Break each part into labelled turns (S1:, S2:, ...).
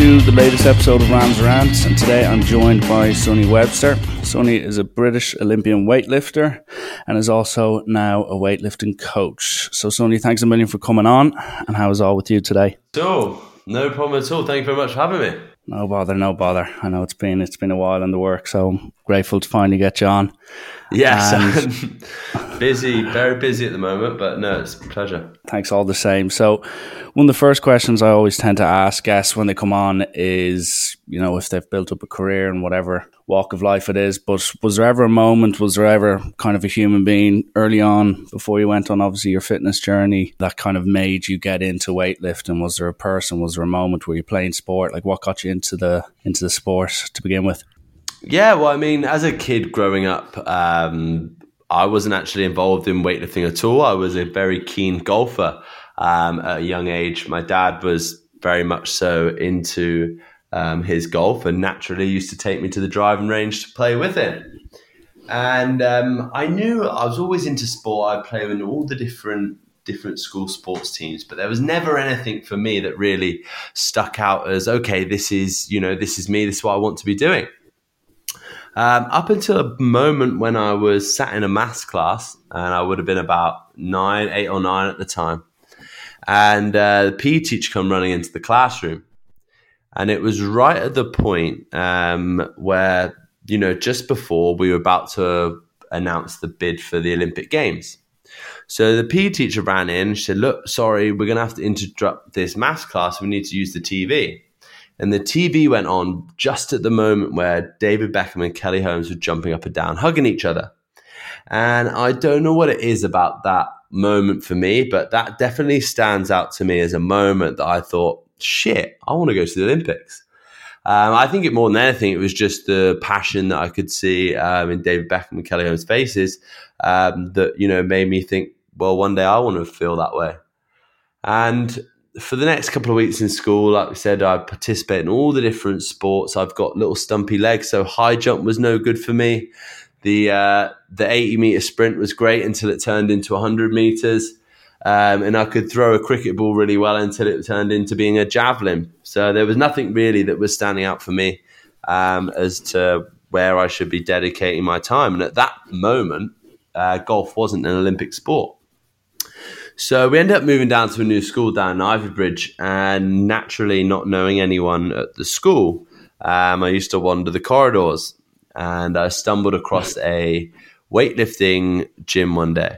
S1: to the latest episode of Rams Rants. And today I'm joined by Sonny Webster. Sonny is a British Olympian weightlifter and is also now a weightlifting coach. So, Sonny, thanks a million for coming on. And how is all with you today?
S2: So, no problem at all. Thank you very much for having me.
S1: No bother, no bother. I know it's been it's been a while in the work, so grateful to finally get you on.
S2: Yes, busy, very busy at the moment, but no, it's a pleasure.
S1: Thanks all the same. So, one of the first questions I always tend to ask guests when they come on is, you know, if they've built up a career in whatever walk of life it is. But was there ever a moment, was there ever kind of a human being early on before you went on obviously your fitness journey that kind of made you get into weightlifting? Was there a person, was there a moment where you're playing sport? Like what got you into the into the sport to begin with?
S2: Yeah, well, I mean, as a kid growing up, um, I wasn't actually involved in weightlifting at all. I was a very keen golfer um, at a young age. My dad was very much so into um, his golf and naturally used to take me to the driving range to play with him. And um, I knew I was always into sport. I play in all the different different school sports teams, but there was never anything for me that really stuck out as okay. This is you know this is me. This is what I want to be doing. Um, up until a moment when I was sat in a maths class, and I would have been about nine, eight or nine at the time, and uh, the PE teacher come running into the classroom, and it was right at the point um, where you know just before we were about to announce the bid for the Olympic Games. So the PE teacher ran in. She said, "Look, sorry, we're going to have to interrupt this maths class. We need to use the TV." And the TV went on just at the moment where David Beckham and Kelly Holmes were jumping up and down, hugging each other. And I don't know what it is about that moment for me, but that definitely stands out to me as a moment that I thought, shit, I want to go to the Olympics. Um, I think it more than anything, it was just the passion that I could see um, in David Beckham and Kelly Holmes' faces um, that you know made me think, well, one day I want to feel that way. And for the next couple of weeks in school, like we said, I participate in all the different sports. I've got little stumpy legs, so high jump was no good for me. The uh, the 80 meter sprint was great until it turned into 100 meters. Um, and I could throw a cricket ball really well until it turned into being a javelin. So there was nothing really that was standing out for me um, as to where I should be dedicating my time. And at that moment, uh, golf wasn't an Olympic sport. So we ended up moving down to a new school down in Ivybridge, and naturally, not knowing anyone at the school, um, I used to wander the corridors, and I stumbled across a weightlifting gym one day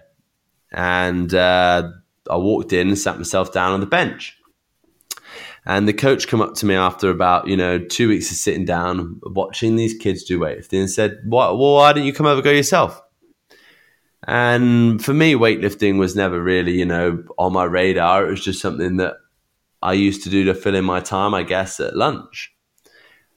S2: and uh, I walked in and sat myself down on the bench. And the coach come up to me after about you know two weeks of sitting down, watching these kids do weightlifting, and said, "Well, why didn't you come over go yourself?" And for me, weightlifting was never really you know on my radar. It was just something that I used to do to fill in my time, I guess, at lunch.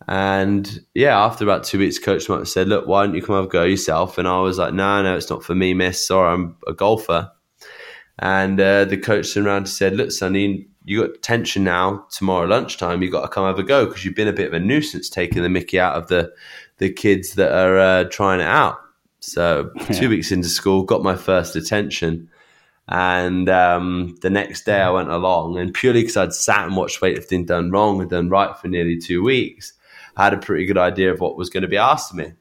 S2: And yeah, after about two weeks, coach up said, "Look, why don't you come over go yourself?" And I was like, "No, no, it's not for me, miss. Sorry, I'm a golfer." And uh, the coach turned around and said, "Look, Sonny, you got tension now. Tomorrow lunchtime, you've got to come have a go because you've been a bit of a nuisance taking the Mickey out of the the kids that are uh, trying it out." So two yeah. weeks into school, got my first attention. And um, the next day I went along, and purely because I'd sat and watched weightlifting done wrong and done right for nearly two weeks, I had a pretty good idea of what was going to be asked of me.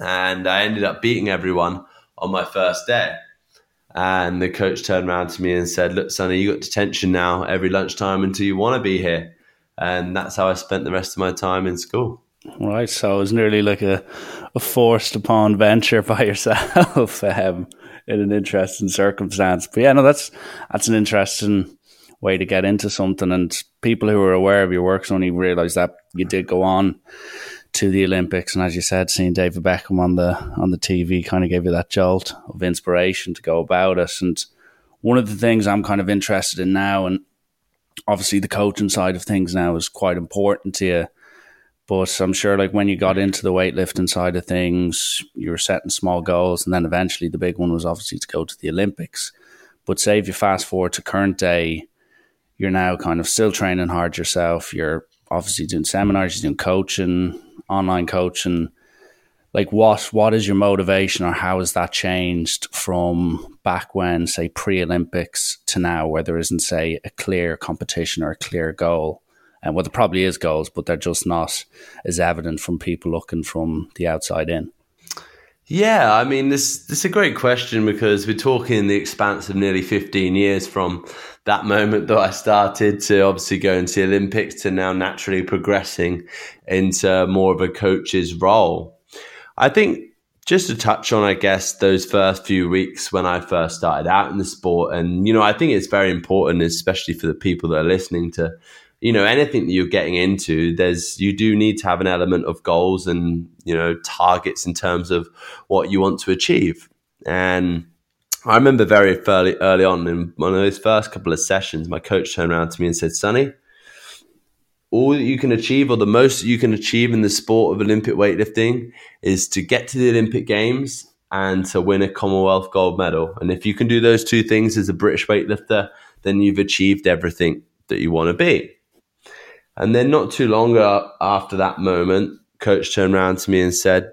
S2: And I ended up beating everyone on my first day. And the coach turned around to me and said, Look, Sonny, you got detention now every lunchtime until you want to be here. And that's how I spent the rest of my time in school.
S1: Right. So it was nearly like a, a forced upon venture by yourself um, in an interesting circumstance. But yeah, no, that's that's an interesting way to get into something. And people who are aware of your works only realize that you did go on to the Olympics. And as you said, seeing David Beckham on the on the TV kind of gave you that jolt of inspiration to go about it. And one of the things I'm kind of interested in now, and obviously the coaching side of things now is quite important to you. But I'm sure, like when you got mm. into the weightlifting side of things, you were setting small goals, and then eventually the big one was obviously to go to the Olympics. But say if you fast forward to current day, you're now kind of still training hard yourself. You're obviously doing seminars, you're doing coaching, online coaching. Like what what is your motivation or how has that changed from back when, say, pre Olympics to now where there isn't, say, a clear competition or a clear goal? And well, there probably is goals, but they're just not as evident from people looking from the outside in.
S2: Yeah, I mean, this this is a great question because we're talking the expanse of nearly 15 years from that moment that I started to obviously going to the Olympics to now naturally progressing into more of a coach's role. I think just to touch on, I guess, those first few weeks when I first started out in the sport. And, you know, I think it's very important, especially for the people that are listening to you know anything that you're getting into there's you do need to have an element of goals and you know targets in terms of what you want to achieve. And i remember very early early on in one of those first couple of sessions my coach turned around to me and said sonny all that you can achieve or the most you can achieve in the sport of olympic weightlifting is to get to the olympic games and to win a commonwealth gold medal. And if you can do those two things as a british weightlifter then you've achieved everything that you want to be and then not too long after that moment, coach turned around to me and said,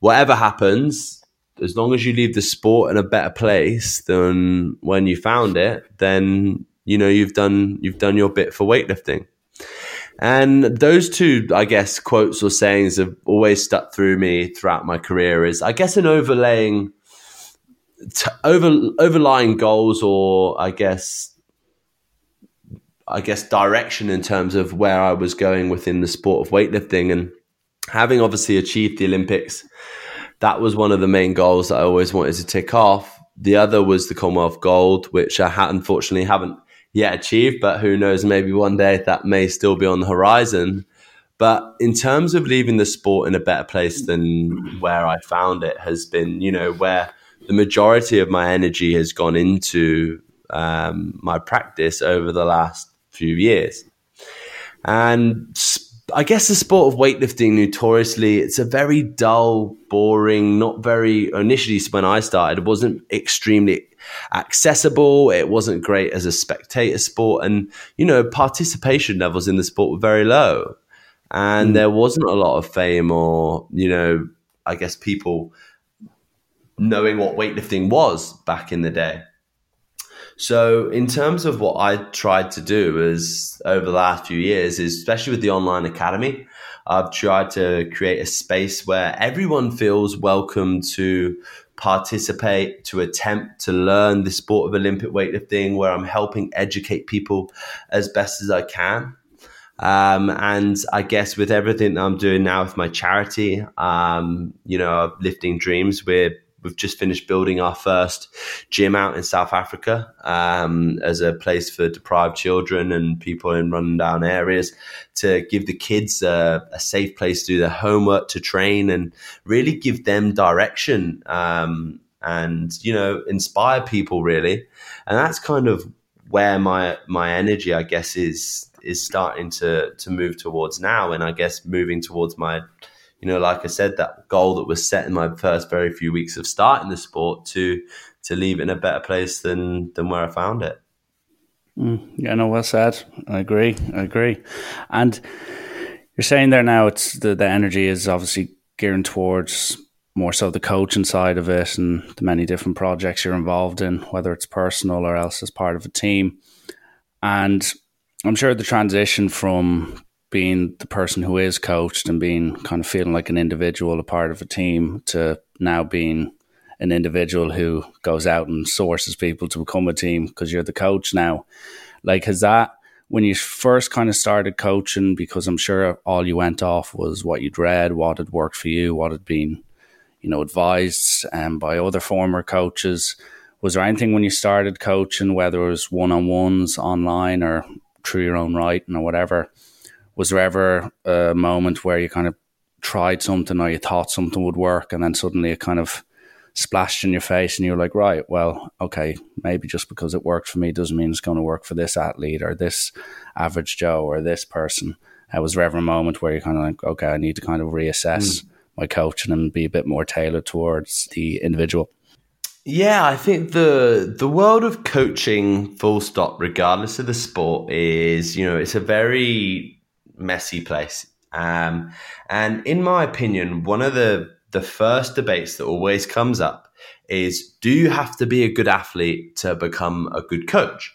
S2: whatever happens, as long as you leave the sport in a better place than when you found it, then you know you've done you've done your bit for weightlifting. And those two, I guess, quotes or sayings have always stuck through me throughout my career. Is I guess an overlaying, t- over overlying goals, or I guess I guess, direction in terms of where I was going within the sport of weightlifting. And having obviously achieved the Olympics, that was one of the main goals that I always wanted to tick off. The other was the Commonwealth Gold, which I ha- unfortunately haven't yet achieved, but who knows, maybe one day that may still be on the horizon. But in terms of leaving the sport in a better place than where I found it, has been, you know, where the majority of my energy has gone into um, my practice over the last few years. And I guess the sport of weightlifting, notoriously, it's a very dull, boring, not very. Initially, when I started, it wasn't extremely accessible. It wasn't great as a spectator sport, and you know, participation levels in the sport were very low, and mm. there wasn't a lot of fame or you know, I guess people knowing what weightlifting was back in the day. So, in terms of what I tried to do is over the last few years, is especially with the online academy, I've tried to create a space where everyone feels welcome to participate, to attempt to learn the sport of Olympic weightlifting, where I'm helping educate people as best as I can. Um, and I guess with everything I'm doing now with my charity, um, you know, lifting dreams, we're we've just finished building our first gym out in South Africa um, as a place for deprived children and people in rundown areas to give the kids a, a safe place to do their homework, to train, and really give them direction um, and you know inspire people really. And that's kind of where my my energy, I guess, is is starting to to move towards now, and I guess moving towards my you know, like I said, that goal that was set in my first very few weeks of starting the sport to to leave it in a better place than than where I found it.
S1: Mm, yeah, no, well said. I agree. I agree. And you're saying there now, it's the the energy is obviously gearing towards more so the coaching side of it and the many different projects you're involved in, whether it's personal or else as part of a team. And I'm sure the transition from being the person who is coached and being kind of feeling like an individual, a part of a team, to now being an individual who goes out and sources people to become a team because you're the coach now. Like, has that when you first kind of started coaching? Because I'm sure all you went off was what you'd read, what had worked for you, what had been, you know, advised um, by other former coaches. Was there anything when you started coaching, whether it was one on ones online or through your own writing or whatever? Was there ever a moment where you kind of tried something or you thought something would work and then suddenly it kind of splashed in your face and you're like, right, well, okay, maybe just because it worked for me doesn't mean it's going to work for this athlete or this average Joe or this person. Uh, was there ever a moment where you're kind of like, okay, I need to kind of reassess mm. my coaching and be a bit more tailored towards the individual?
S2: Yeah, I think the the world of coaching, full stop, regardless of the sport, is you know it's a very messy place. Um, and in my opinion, one of the the first debates that always comes up is: Do you have to be a good athlete to become a good coach?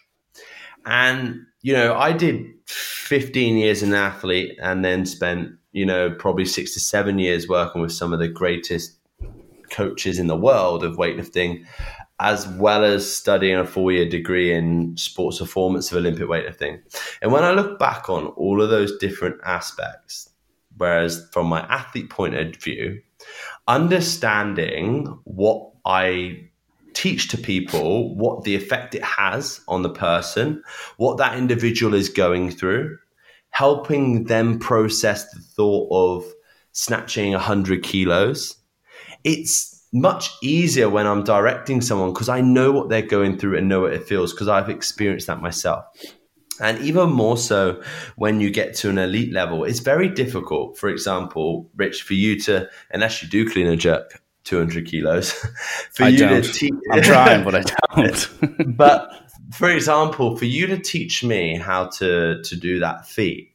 S2: And you know, I did 15 years an athlete and then spent, you know, probably six to seven years working with some of the greatest coaches in the world of weightlifting, as well as studying a four year degree in sports performance of Olympic weightlifting. And when I look back on all of those different aspects, whereas from my athlete point of view, understanding what I teach to people what the effect it has on the person, what that individual is going through, helping them process the thought of snatching 100 kilos. It's much easier when I'm directing someone because I know what they're going through and know what it feels because I've experienced that myself. And even more so when you get to an elite level, it's very difficult. For example, Rich, for you to, unless you do clean and jerk 200 kilos,
S1: for I you don't. to teach. I'm trying, but I don't.
S2: but for example, for you to teach me how to, to do that feat,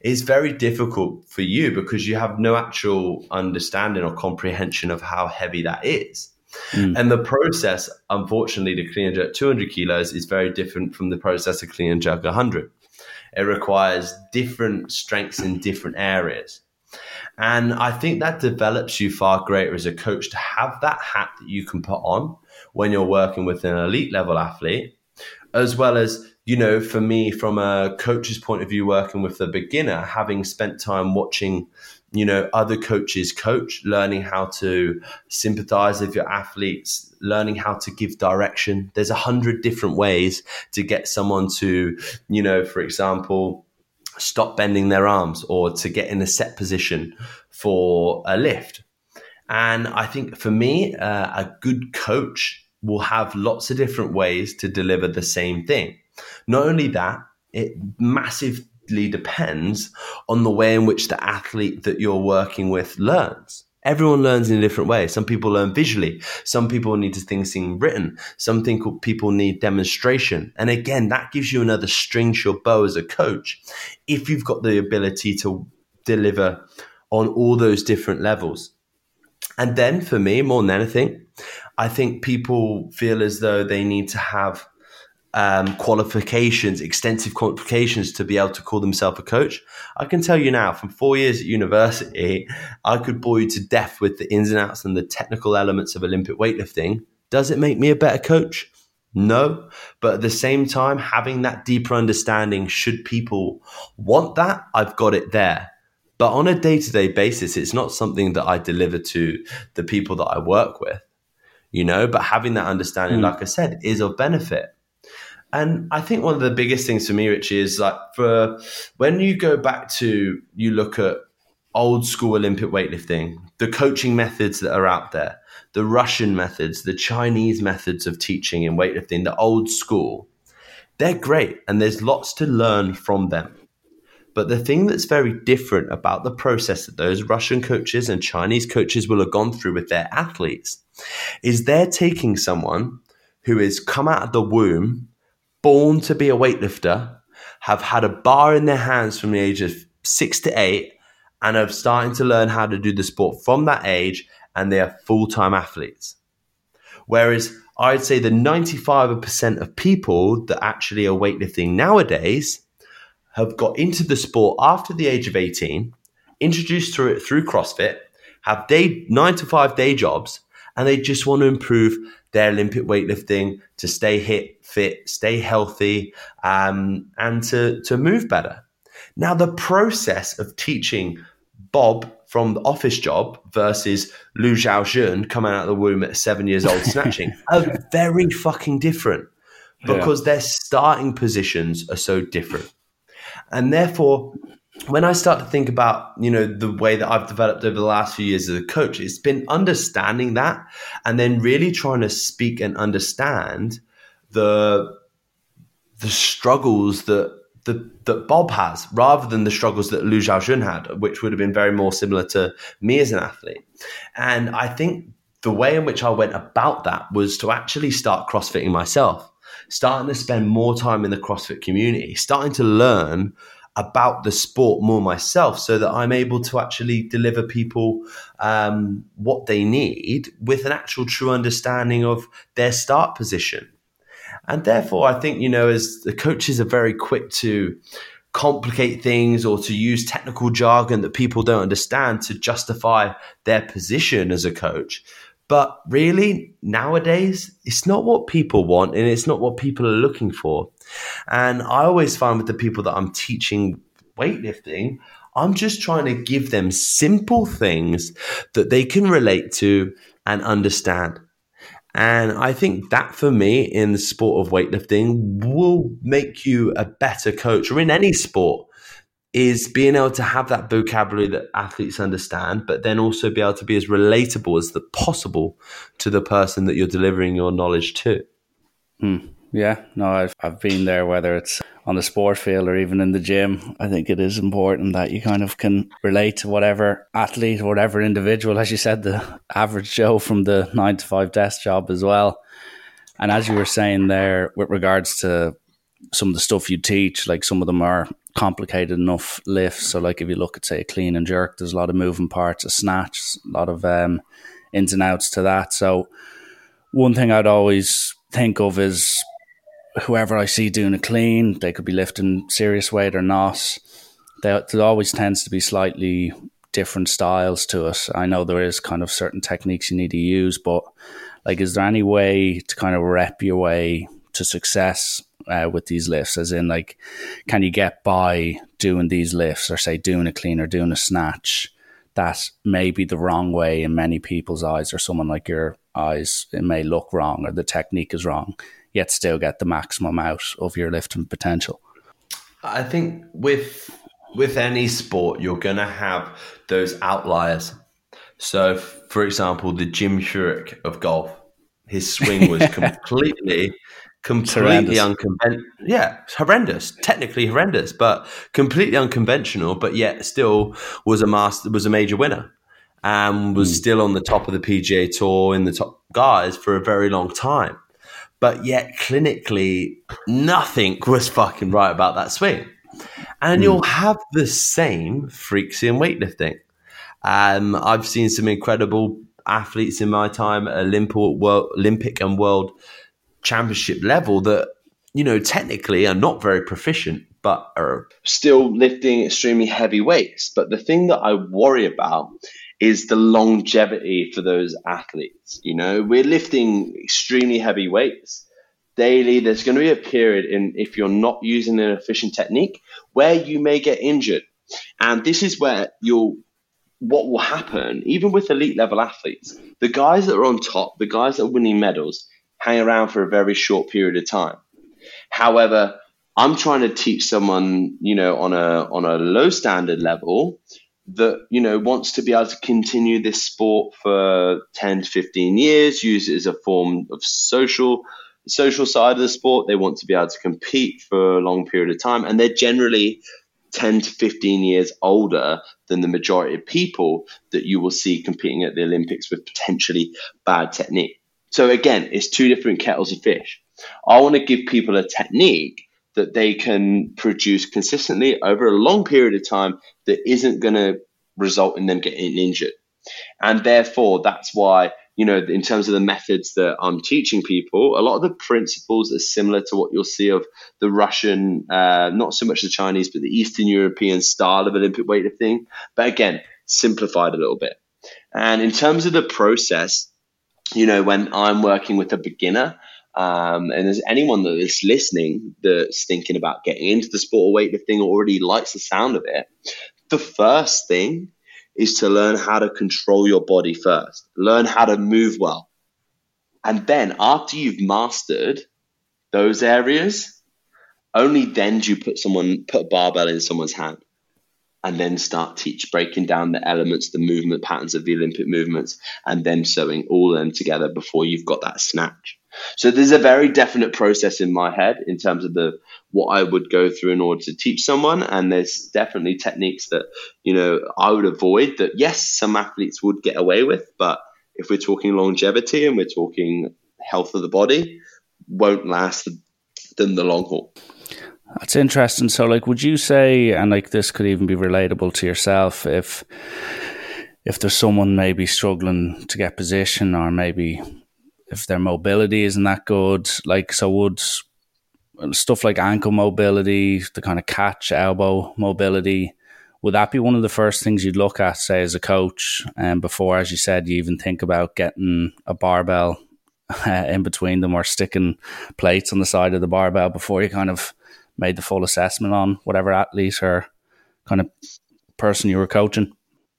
S2: is very difficult for you because you have no actual understanding or comprehension of how heavy that is. Mm. And the process, unfortunately, to clean and jerk 200 kilos is very different from the process of clean and jerk 100. It requires different strengths in different areas. And I think that develops you far greater as a coach to have that hat that you can put on when you're working with an elite level athlete, as well as you know, for me, from a coach's point of view, working with the beginner, having spent time watching, you know, other coaches coach, learning how to sympathize with your athletes, learning how to give direction. There's a hundred different ways to get someone to, you know, for example, stop bending their arms or to get in a set position for a lift. And I think for me, uh, a good coach will have lots of different ways to deliver the same thing. Not only that, it massively depends on the way in which the athlete that you're working with learns. Everyone learns in a different way. Some people learn visually. Some people need to things in written. Some people need demonstration. And again, that gives you another string to your bow as a coach if you've got the ability to deliver on all those different levels. And then for me, more than anything, I think people feel as though they need to have um, qualifications, extensive qualifications to be able to call themselves a coach. I can tell you now, from four years at university, I could bore you to death with the ins and outs and the technical elements of Olympic weightlifting. Does it make me a better coach? No. But at the same time, having that deeper understanding, should people want that, I've got it there. But on a day to day basis, it's not something that I deliver to the people that I work with, you know, but having that understanding, mm. like I said, is of benefit. And I think one of the biggest things for me, Rich, is like for when you go back to you look at old school Olympic weightlifting, the coaching methods that are out there, the Russian methods, the Chinese methods of teaching in weightlifting, the old school, they're great and there's lots to learn from them. But the thing that's very different about the process that those Russian coaches and Chinese coaches will have gone through with their athletes is they're taking someone who has come out of the womb born to be a weightlifter, have had a bar in their hands from the age of six to eight, and are starting to learn how to do the sport from that age, and they are full time athletes. Whereas I'd say the 95% of people that actually are weightlifting nowadays have got into the sport after the age of 18, introduced to it through CrossFit, have day nine to five day jobs, and they just want to improve their Olympic weightlifting to stay hit, fit, stay healthy, um, and to, to move better. Now, the process of teaching Bob from the office job versus Lu Xiaojun coming out of the womb at seven years old snatching are very fucking different because yeah. their starting positions are so different. And therefore, when I start to think about, you know, the way that I've developed over the last few years as a coach, it's been understanding that and then really trying to speak and understand the the struggles that the, that Bob has, rather than the struggles that Lu Xiaojun had, which would have been very more similar to me as an athlete. And I think the way in which I went about that was to actually start CrossFitting myself, starting to spend more time in the CrossFit community, starting to learn about the sport more myself so that I'm able to actually deliver people um, what they need with an actual true understanding of their start position. And therefore, I think, you know, as the coaches are very quick to complicate things or to use technical jargon that people don't understand to justify their position as a coach. But really, nowadays, it's not what people want and it's not what people are looking for. And I always find with the people that I'm teaching weightlifting, I'm just trying to give them simple things that they can relate to and understand. And I think that for me in the sport of weightlifting will make you a better coach or in any sport is being able to have that vocabulary that athletes understand, but then also be able to be as relatable as the possible to the person that you're delivering your knowledge to.
S1: Hmm. Yeah, no, I've I've been there. Whether it's on the sport field or even in the gym, I think it is important that you kind of can relate to whatever athlete, or whatever individual, as you said, the average Joe from the nine to five desk job as well. And as you were saying there, with regards to some of the stuff you teach, like some of them are complicated enough lifts. So, like if you look at say a clean and jerk, there's a lot of moving parts, a snatch, a lot of um, ins and outs to that. So, one thing I'd always think of is whoever I see doing a clean, they could be lifting serious weight or not. There, there always tends to be slightly different styles to it. I know there is kind of certain techniques you need to use, but like, is there any way to kind of rep your way to success uh, with these lifts? As in, like, can you get by doing these lifts, or say doing a clean or doing a snatch? That may be the wrong way in many people's eyes, or someone like your eyes, it may look wrong, or the technique is wrong yet still get the maximum out of your lifting potential?
S2: I think with with any sport, you're going to have those outliers. So, for example, the Jim Furyk of golf, his swing was completely, completely unconventional. Yeah, horrendous. Technically horrendous, but completely unconventional. But yet, still was a master, was a major winner, and was mm. still on the top of the PGA Tour in the top guys for a very long time but yet clinically nothing was fucking right about that swing. And mm. you'll have the same freaks in weightlifting. Um, I've seen some incredible athletes in my time at Olympic, world, Olympic and world championship level that, you know, technically are not very proficient, but are still lifting extremely heavy weights. But the thing that I worry about is the longevity for those athletes. You know, we're lifting extremely heavy weights daily. There's going to be a period in if you're not using an efficient technique where you may get injured. And this is where you'll what will happen, even with elite level athletes, the guys that are on top, the guys that are winning medals, hang around for a very short period of time. However, I'm trying to teach someone, you know, on a on a low standard level that you know wants to be able to continue this sport for 10 to 15 years use it as a form of social social side of the sport. They want to be able to compete for a long period of time and they're generally 10 to 15 years older than the majority of people that you will see competing at the olympics with potentially bad technique. So again it's two different kettles of fish. I want to give people a technique that they can produce consistently over a long period of time that isn't going to result in them getting injured. And therefore, that's why, you know, in terms of the methods that I'm teaching people, a lot of the principles are similar to what you'll see of the Russian, uh, not so much the Chinese, but the Eastern European style of Olympic weightlifting. But again, simplified a little bit. And in terms of the process, you know, when I'm working with a beginner, um, and there's anyone that is listening that's thinking about getting into the sport of weightlifting or already likes the sound of it, the first thing is to learn how to control your body first, learn how to move well. And then after you've mastered those areas, only then do you put someone put a barbell in someone's hand and then start teach breaking down the elements, the movement patterns of the Olympic movements, and then sewing all of them together before you've got that snatch. So there's a very definite process in my head in terms of the what I would go through in order to teach someone, and there's definitely techniques that you know I would avoid. That yes, some athletes would get away with, but if we're talking longevity and we're talking health of the body, won't last than the long haul.
S1: That's interesting. So, like, would you say, and like this could even be relatable to yourself, if if there's someone maybe struggling to get position or maybe if their mobility isn't that good, like so would stuff like ankle mobility, the kind of catch elbow mobility, would that be one of the first things you'd look at, say, as a coach? And um, before, as you said, you even think about getting a barbell uh, in between them or sticking plates on the side of the barbell before you kind of made the full assessment on whatever athlete or kind of person you were coaching?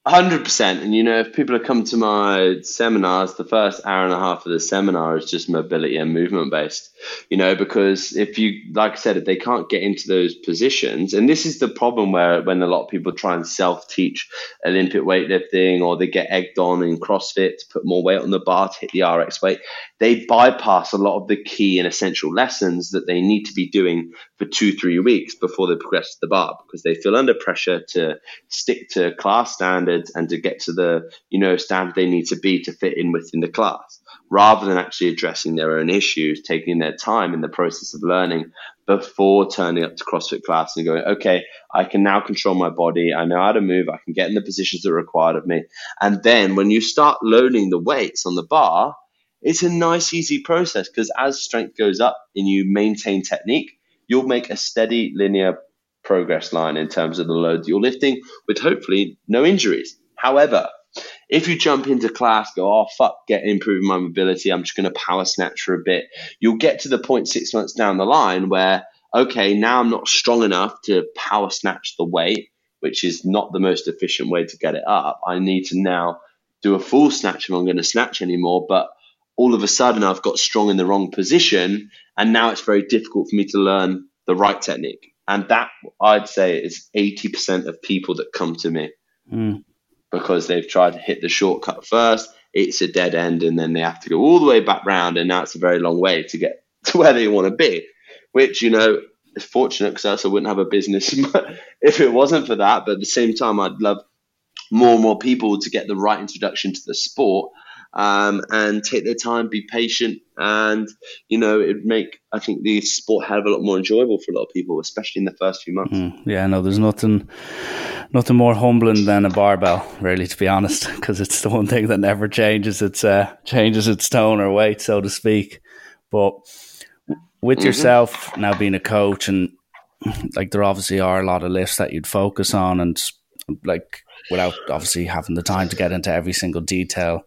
S2: Hundred percent, and you know, if people have come to my seminars, the first hour and a half of the seminar is just mobility and movement based. You know, because if you, like I said, if they can't get into those positions, and this is the problem where when a lot of people try and self teach Olympic weightlifting, or they get egged on in CrossFit to put more weight on the bar to hit the RX weight, they bypass a lot of the key and essential lessons that they need to be doing for two, three weeks before they progress to the bar because they feel under pressure to stick to class standards and to get to the, you know, standard they need to be to fit in within the class rather than actually addressing their own issues, taking their time in the process of learning before turning up to CrossFit class and going, okay, I can now control my body. I know how to move. I can get in the positions that are required of me. And then when you start loading the weights on the bar, it's a nice, easy process because as strength goes up and you maintain technique, you'll make a steady linear progress line in terms of the load you're lifting with hopefully no injuries. However, if you jump into class, go, oh, fuck, get improving my mobility, I'm just going to power snatch for a bit, you'll get to the point six months down the line where, okay, now I'm not strong enough to power snatch the weight, which is not the most efficient way to get it up. I need to now do a full snatch if I'm going to snatch anymore, but all of a sudden I've got strong in the wrong position, and now it's very difficult for me to learn the right technique. And that I'd say is 80% of people that come to me mm. because they've tried to hit the shortcut first. It's a dead end, and then they have to go all the way back round, and now it's a very long way to get to where they want to be. Which you know is fortunate because else I wouldn't have a business if it wasn't for that. But at the same time, I'd love more and more people to get the right introduction to the sport um, and take their time, be patient, and you know it'd make I think the sport hell of a lot more enjoyable for a lot of people, especially in the first few months. Mm,
S1: yeah, no, there's nothing nothing more humbling than a barbell, really, to be honest, because it's the one thing that never changes its uh, changes its tone or weight, so to speak. But with mm-hmm. yourself now being a coach and like there obviously are a lot of lifts that you'd focus on and like without obviously having the time to get into every single detail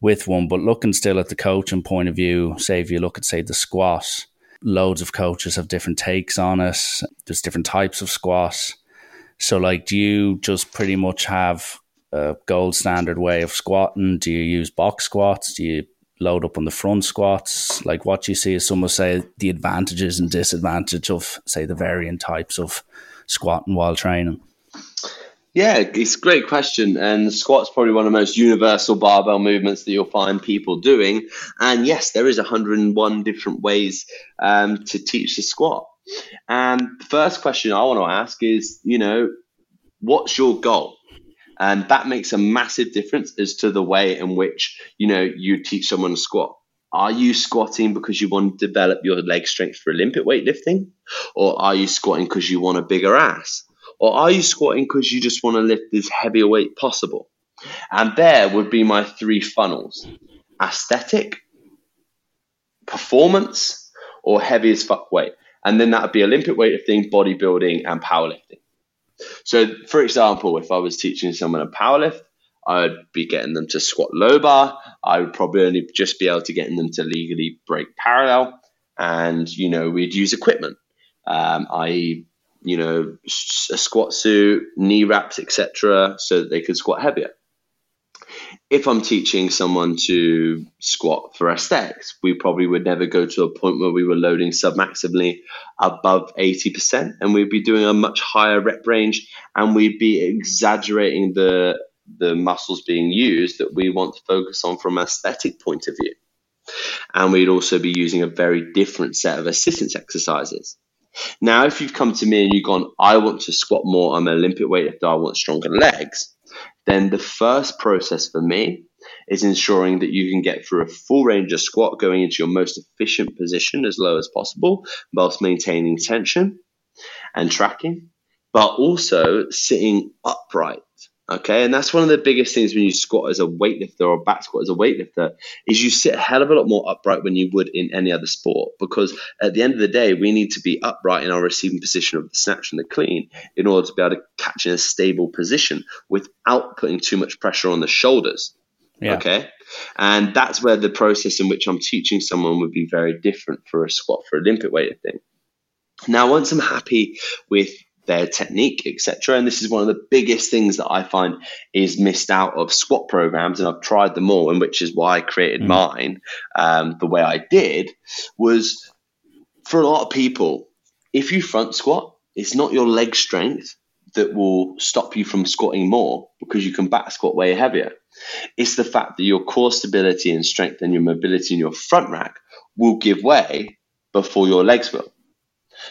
S1: with one. But looking still at the coaching point of view, say if you look at say the squat, loads of coaches have different takes on it. There's different types of squats. So like, do you just pretty much have a gold standard way of squatting? Do you use box squats? Do you load up on the front squats? Like what you see some will say the advantages and disadvantage of say the varying types of squatting while training.
S2: Yeah, it's a great question. And squat's probably one of the most universal barbell movements that you'll find people doing. And yes, there is 101 different ways um, to teach the squat. And the first question I want to ask is, you know, what's your goal? And that makes a massive difference as to the way in which, you know, you teach someone to squat. Are you squatting because you want to develop your leg strength for Olympic weightlifting? Or are you squatting because you want a bigger ass? Or are you squatting because you just want to lift as heavy a weight possible? And there would be my three funnels aesthetic, performance, or heavy as fuck weight. And then that would be Olympic weightlifting, bodybuilding, and powerlifting. So, for example, if I was teaching someone a powerlift, I would be getting them to squat low bar. I would probably only just be able to get them to legally break parallel. And, you know, we'd use equipment, um, i.e., you know, a squat suit, knee wraps, etc., so that they could squat heavier. If I'm teaching someone to squat for aesthetics, we probably would never go to a point where we were loading submaximally above 80%, and we'd be doing a much higher rep range, and we'd be exaggerating the the muscles being used that we want to focus on from an aesthetic point of view. And we'd also be using a very different set of assistance exercises. Now, if you've come to me and you've gone, I want to squat more, I'm an Olympic weightlifter, I want stronger legs, then the first process for me is ensuring that you can get through a full range of squat going into your most efficient position as low as possible, whilst maintaining tension and tracking, but also sitting upright Okay, and that's one of the biggest things when you squat as a weightlifter or back squat as a weightlifter is you sit a hell of a lot more upright than you would in any other sport because at the end of the day we need to be upright in our receiving position of the snatch and the clean in order to be able to catch in a stable position without putting too much pressure on the shoulders. Yeah. Okay, and that's where the process in which I'm teaching someone would be very different for a squat for Olympic weightlifting. Now, once I'm happy with their technique, etc. And this is one of the biggest things that I find is missed out of squat programs, and I've tried them all, and which is why I created mm. mine um, the way I did. Was for a lot of people, if you front squat, it's not your leg strength that will stop you from squatting more because you can back squat way heavier. It's the fact that your core stability and strength and your mobility in your front rack will give way before your legs will.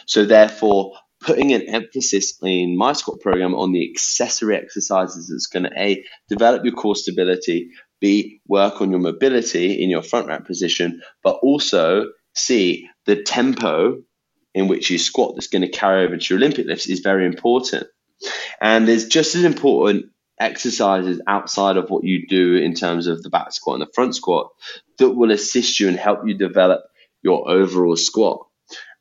S2: So therefore, putting an emphasis in my squat program on the accessory exercises that's going to a develop your core stability b work on your mobility in your front rack position but also c the tempo in which you squat that's going to carry over to your olympic lifts is very important. And there's just as important exercises outside of what you do in terms of the back squat and the front squat that will assist you and help you develop your overall squat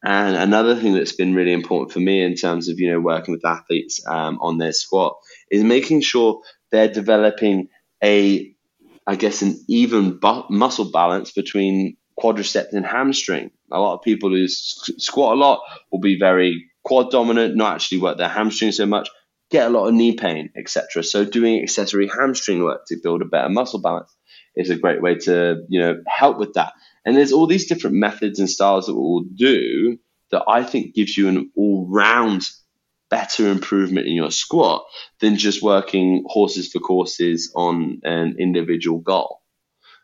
S2: and another thing that's been really important for me in terms of you know working with athletes um, on their squat is making sure they're developing a, I guess, an even bu- muscle balance between quadriceps and hamstring. A lot of people who squat a lot will be very quad dominant, not actually work their hamstring so much, get a lot of knee pain, etc. So doing accessory hamstring work to build a better muscle balance is a great way to you know help with that. And there's all these different methods and styles that we'll do that I think gives you an all round better improvement in your squat than just working horses for courses on an individual goal.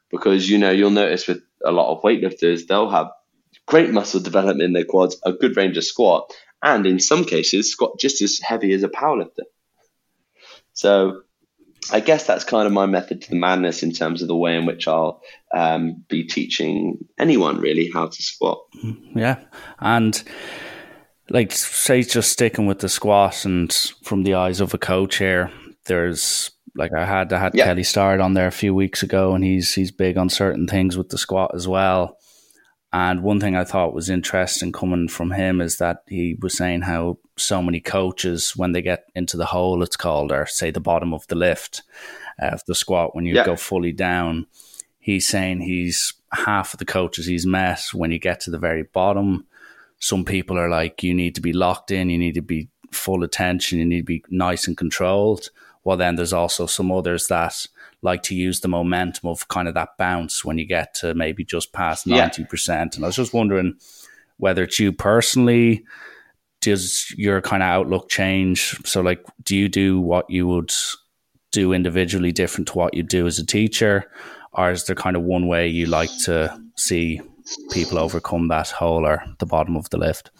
S2: Because, you know, you'll notice with a lot of weightlifters, they'll have great muscle development in their quads, a good range of squat, and in some cases, squat just as heavy as a powerlifter. So I guess that's kind of my method to the madness in terms of the way in which I'll um, be teaching anyone really how to squat.
S1: Yeah, and like say just sticking with the squat and from the eyes of a coach here, there's like I had I had yeah. Kelly Starrett on there a few weeks ago, and he's he's big on certain things with the squat as well. And one thing I thought was interesting coming from him is that he was saying how so many coaches, when they get into the hole, it's called, or say the bottom of the lift uh, of the squat, when you yeah. go fully down, he's saying he's half of the coaches he's met when you get to the very bottom. Some people are like, you need to be locked in, you need to be full attention, you need to be nice and controlled. Well, then there's also some others that like to use the momentum of kind of that bounce when you get to maybe just past ninety yeah. percent. And I was just wondering whether it's you personally, does your kind of outlook change? So, like, do you do what you would do individually different to what you do as a teacher, or is there kind of one way you like to see people overcome that hole or the bottom of the lift?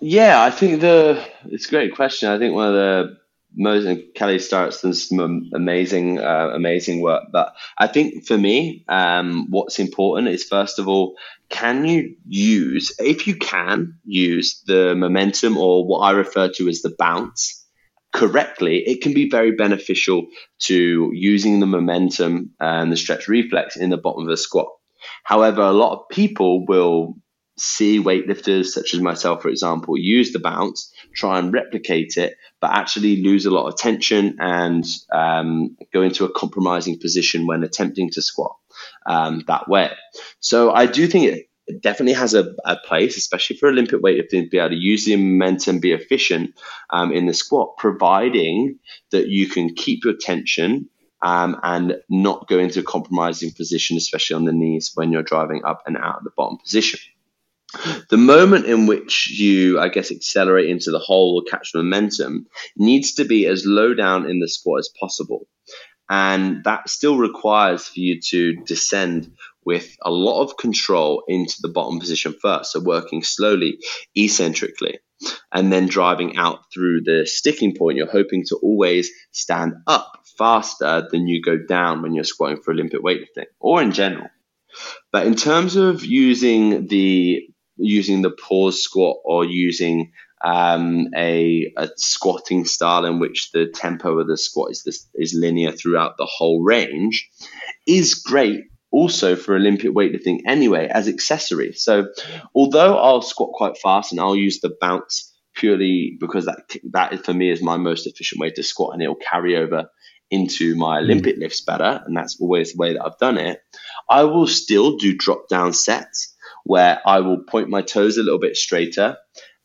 S2: Yeah, I think the it's a great question. I think one of the Moses and Kelly Starrett's done some amazing, uh, amazing work. But I think for me, um, what's important is first of all, can you use, if you can use the momentum or what I refer to as the bounce correctly, it can be very beneficial to using the momentum and the stretch reflex in the bottom of the squat. However, a lot of people will see weightlifters such as myself, for example, use the bounce, try and replicate it, but actually lose a lot of tension and um, go into a compromising position when attempting to squat um, that way. So I do think it definitely has a, a, place, especially for Olympic weightlifting, to be able to use the momentum, be efficient um, in the squat, providing that you can keep your tension um, and not go into a compromising position, especially on the knees when you're driving up and out of the bottom position. The moment in which you, I guess, accelerate into the hole or catch momentum needs to be as low down in the squat as possible. And that still requires for you to descend with a lot of control into the bottom position first. So working slowly, eccentrically, and then driving out through the sticking point. You're hoping to always stand up faster than you go down when you're squatting for Olympic weightlifting or in general. But in terms of using the using the pause squat or using um, a, a squatting style in which the tempo of the squat is this, is linear throughout the whole range is great also for Olympic weightlifting anyway as accessory. So although I'll squat quite fast and I'll use the bounce purely because that that for me is my most efficient way to squat and it'll carry over into my hmm. Olympic mm. lifts better and that's always the way that I've done it. I will still do drop down sets where I will point my toes a little bit straighter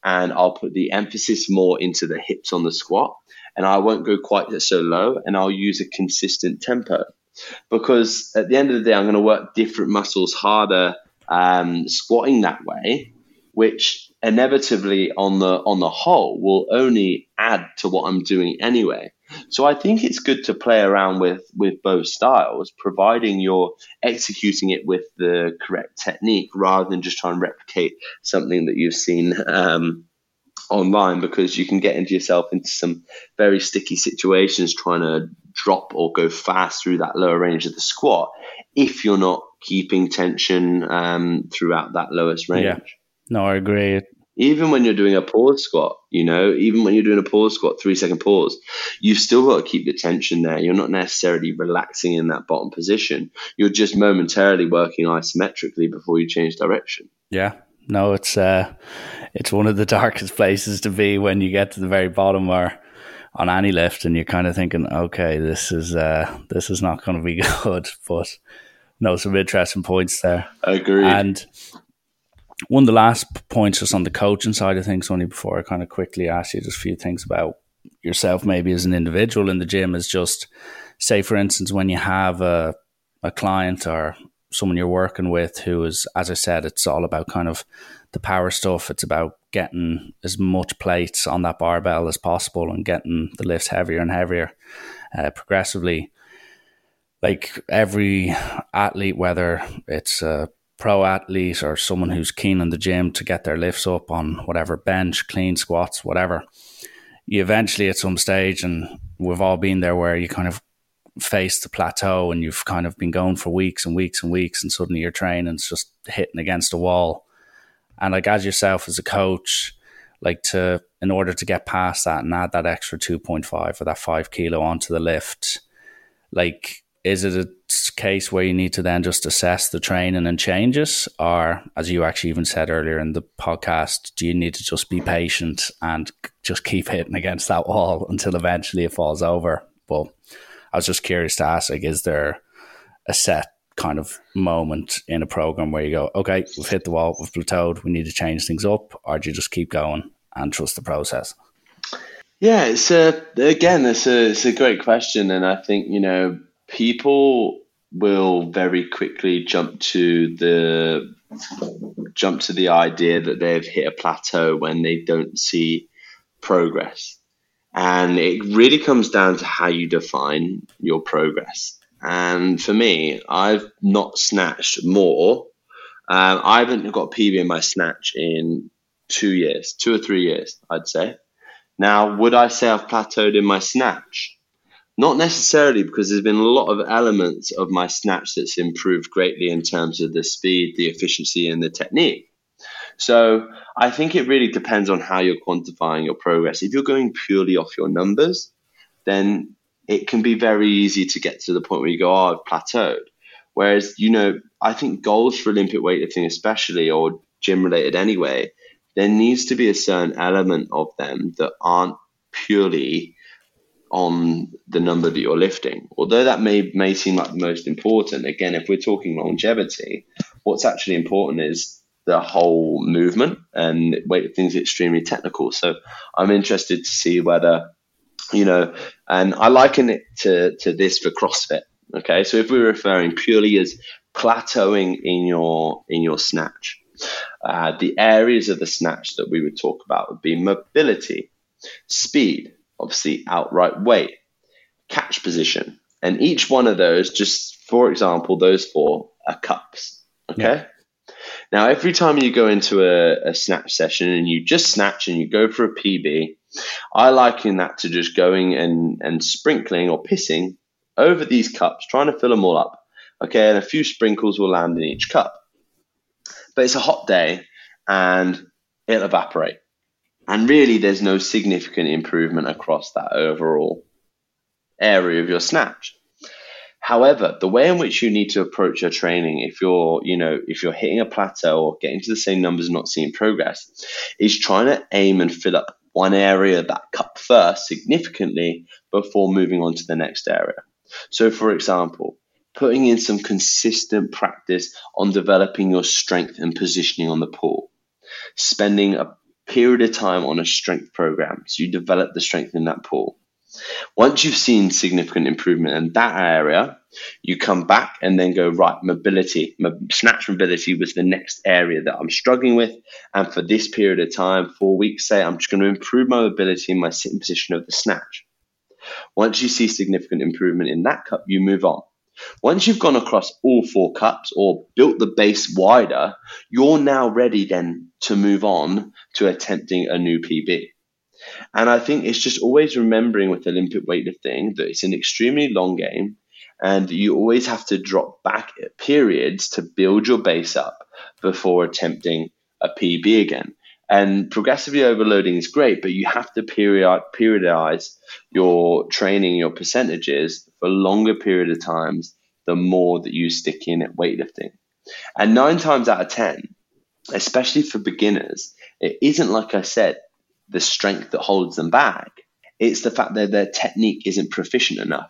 S2: and I'll put the emphasis more into the hips on the squat and I won't go quite so low and I'll use a consistent tempo because at the end of the day, I'm going to work different muscles harder um, squatting that way, which inevitably on the on the whole will only add to what I'm doing anyway. So I think it's good to play around with with both styles, providing you're executing it with the correct technique rather than just trying to replicate something that you've seen um, online because you can get into yourself into some very sticky situations trying to drop or go fast through that lower range of the squat if you're not keeping tension um, throughout that lowest range. Yeah.
S1: No, I agree.
S2: Even when you're doing a pause squat, you know, even when you're doing a pause squat, three second pause, you've still got to keep the tension there. You're not necessarily relaxing in that bottom position. You're just momentarily working isometrically before you change direction.
S1: Yeah, no, it's uh, it's one of the darkest places to be when you get to the very bottom or on any lift, and you're kind of thinking, okay, this is uh, this is not going to be good. But no, some interesting points there.
S2: I agree.
S1: And one of the last points just on the coaching side of things, only before I kind of quickly ask you just a few things about yourself, maybe as an individual in the gym, is just say, for instance, when you have a a client or someone you're working with who is, as I said, it's all about kind of the power stuff. It's about getting as much plates on that barbell as possible and getting the lifts heavier and heavier uh, progressively. Like every athlete, whether it's a pro athlete or someone who's keen in the gym to get their lifts up on whatever bench, clean squats, whatever, you eventually at some stage, and we've all been there where you kind of face the plateau and you've kind of been going for weeks and weeks and weeks and suddenly your training's just hitting against a wall. And like as yourself as a coach, like to in order to get past that and add that extra two point five or that five kilo onto the lift, like is it a case where you need to then just assess the training and changes, or as you actually even said earlier in the podcast, do you need to just be patient and just keep hitting against that wall until eventually it falls over? But I was just curious to ask, like, is there a set kind of moment in a program where you go, okay, we've hit the wall, we've plateaued, we need to change things up, or do you just keep going and trust the process?
S2: Yeah, it's a again, it's a it's a great question, and I think you know people will very quickly jump to the jump to the idea that they've hit a plateau when they don't see progress. And it really comes down to how you define your progress. And for me, I've not snatched more. Um, I haven't got PB in my snatch in two years, two or three years, I'd say. Now, would I say I've plateaued in my snatch? Not necessarily, because there's been a lot of elements of my snatch that's improved greatly in terms of the speed, the efficiency, and the technique. So I think it really depends on how you're quantifying your progress. If you're going purely off your numbers, then it can be very easy to get to the point where you go, oh, I've plateaued. Whereas, you know, I think goals for Olympic weightlifting, especially, or gym related anyway, there needs to be a certain element of them that aren't purely on the number that you're lifting. Although that may may seem like the most important, again, if we're talking longevity, what's actually important is the whole movement and weightlifting is extremely technical. So I'm interested to see whether, you know, and I liken it to, to this for CrossFit. Okay. So if we're referring purely as plateauing in your, in your snatch, uh, the areas of the snatch that we would talk about would be mobility, speed, obviously outright weight, catch position. And each one of those, just for example, those four are cups. Okay. Yeah. Now, every time you go into a, a snatch session and you just snatch and you go for a PB, I liken that to just going and, and sprinkling or pissing over these cups, trying to fill them all up. Okay, and a few sprinkles will land in each cup. But it's a hot day and it'll evaporate. And really, there's no significant improvement across that overall area of your snatch. However, the way in which you need to approach your training, if you're, you know, if you're hitting a plateau or getting to the same numbers and not seeing progress, is trying to aim and fill up one area of that cup first significantly before moving on to the next area. So, for example, putting in some consistent practice on developing your strength and positioning on the pool, spending a period of time on a strength program so you develop the strength in that pool. Once you've seen significant improvement in that area, you come back and then go, right, mobility. Snatch mobility was the next area that I'm struggling with. And for this period of time, four weeks, say, I'm just going to improve my mobility in my sitting position of the snatch. Once you see significant improvement in that cup, you move on. Once you've gone across all four cups or built the base wider, you're now ready then to move on to attempting a new PB. And I think it's just always remembering with the Olympic weightlifting that it's an extremely long game and you always have to drop back periods to build your base up before attempting a PB again. And progressively overloading is great, but you have to period, periodize your training, your percentages for longer period of times, the more that you stick in at weightlifting. And nine times out of 10, especially for beginners, it isn't like I said, the strength that holds them back. It's the fact that their technique isn't proficient enough.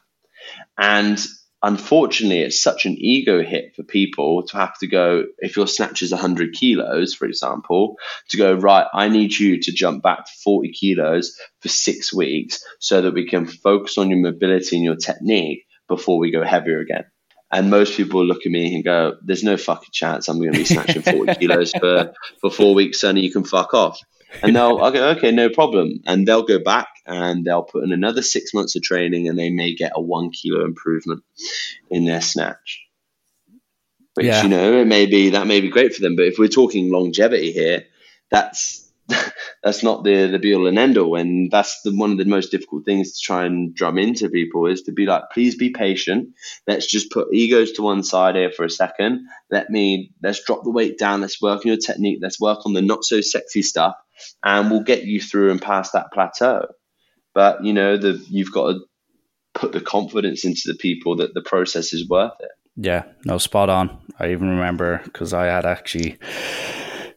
S2: And unfortunately, it's such an ego hit for people to have to go, if your snatch is 100 kilos, for example, to go, right, I need you to jump back to 40 kilos for six weeks so that we can focus on your mobility and your technique before we go heavier again. And most people look at me and go, "There's no fucking chance I'm going to be snatching 40 kilos for, for four weeks, Sonny. You can fuck off." And they'll, I'll go, "Okay, no problem." And they'll go back and they'll put in another six months of training, and they may get a one kilo improvement in their snatch. Which yeah. you know, it may be that may be great for them. But if we're talking longevity here, that's that's not the the be all and end all. And that's the one of the most difficult things to try and drum into people is to be like, please be patient. Let's just put egos to one side here for a second. Let me let's drop the weight down. Let's work on your technique. Let's work on the not so sexy stuff, and we'll get you through and past that plateau. But you know, the you've got to put the confidence into the people that the process is worth it.
S1: Yeah, no, spot on. I even remember because I had actually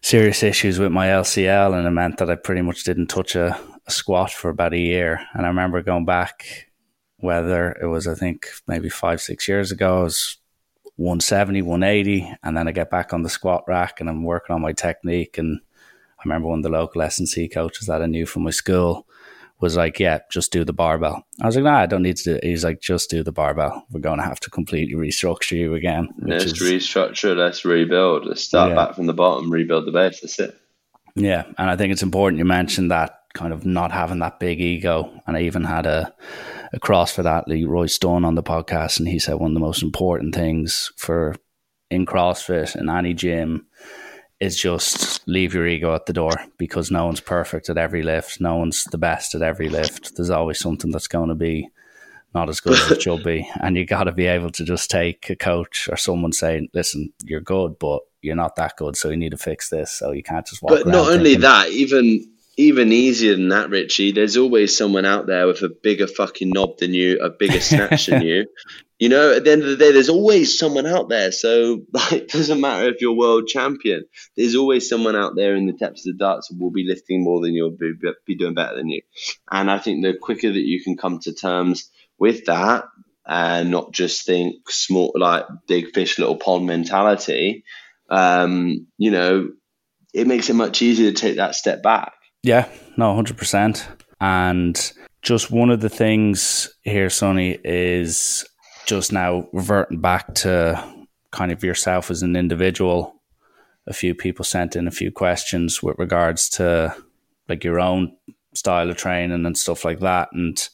S1: serious issues with my LCL, and it meant that I pretty much didn't touch a, a squat for about a year. And I remember going back, whether it was I think maybe five six years ago, it was 170, 180, and then I get back on the squat rack and I'm working on my technique. And I remember one of the local S&C coaches that I knew from my school was like, yeah, just do the barbell. I was like, nah, I don't need to do it. He's like, just do the barbell. We're going to have to completely restructure you again.
S2: Let's is, restructure, let's rebuild. Let's start yeah. back from the bottom, rebuild the base. That's it.
S1: Yeah. And I think it's important you mentioned that kind of not having that big ego. And I even had a, a CrossFit athlete, Roy Stone, on the podcast, and he said one of the most important things for in CrossFit in any gym is just leave your ego at the door because no one's perfect at every lift. No one's the best at every lift. There's always something that's going to be not as good as it should be. And you got to be able to just take a coach or someone saying, listen, you're good, but you're not that good. So you need to fix this. So you can't just walk But
S2: not only
S1: thinking,
S2: that, even even easier than that, Richie, there's always someone out there with a bigger fucking knob than you, a bigger snatch than you. You know, at the end of the day, there's always someone out there. So like, it doesn't matter if you're world champion. There's always someone out there in the depths of the darts who will be lifting more than you'll be, be doing better than you. And I think the quicker that you can come to terms with that and not just think small, like big fish, little pond mentality, um, you know, it makes it much easier to take that step back.
S1: Yeah, no, 100%. And just one of the things here, Sonny, is just now reverting back to kind of yourself as an individual. A few people sent in a few questions with regards to like your own style of training and stuff like that. And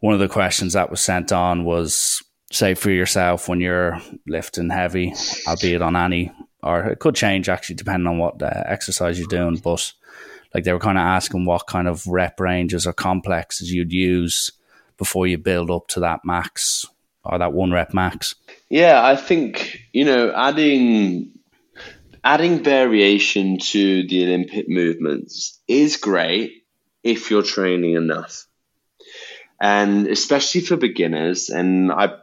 S1: one of the questions that was sent on was say for yourself when you're lifting heavy, albeit on any, or it could change actually depending on what uh, exercise you're doing, but like they were kind of asking what kind of rep ranges or complexes you'd use before you build up to that max or that one rep max.
S2: Yeah, I think you know adding adding variation to the Olympic movements is great if you're training enough. And especially for beginners, and I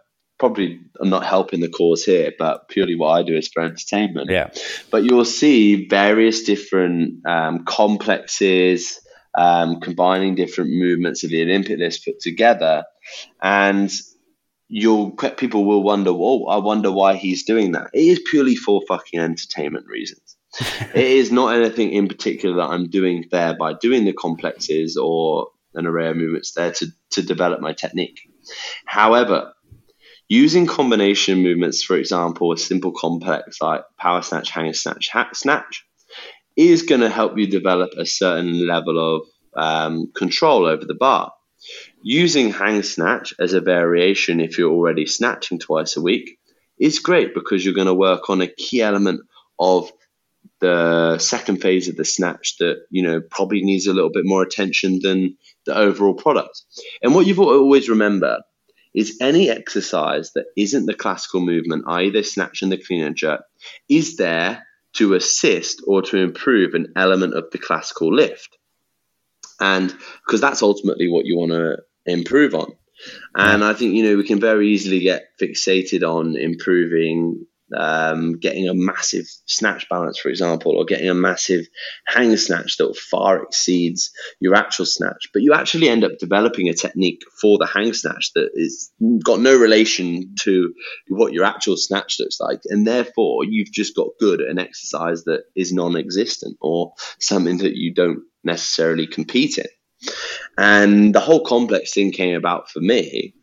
S2: probably not helping the cause here, but purely what I do is for entertainment.
S1: Yeah.
S2: But you'll see various different um, complexes, um, combining different movements of the Olympic list put together. And you'll people will wonder, oh, I wonder why he's doing that. It is purely for fucking entertainment reasons. it is not anything in particular that I'm doing there by doing the complexes or an array of movements there to, to develop my technique. However, using combination movements, for example, a simple complex like power snatch, hanger snatch, hack snatch, is going to help you develop a certain level of um, control over the bar. Using hang snatch as a variation if you're already snatching twice a week is great because you're going to work on a key element of the second phase of the snatch that you know probably needs a little bit more attention than the overall product. And what you've always remember is any exercise that isn't the classical movement, i.e., the snatch and the clean and jerk, is there to assist or to improve an element of the classical lift. And because that's ultimately what you want to improve on. And I think, you know, we can very easily get fixated on improving um, getting a massive snatch balance, for example, or getting a massive hang snatch that far exceeds your actual snatch. But you actually end up developing a technique for the hang snatch that is got no relation to what your actual snatch looks like, and therefore you've just got good at an exercise that is non-existent or something that you don't necessarily compete in. And the whole complex thing came about for me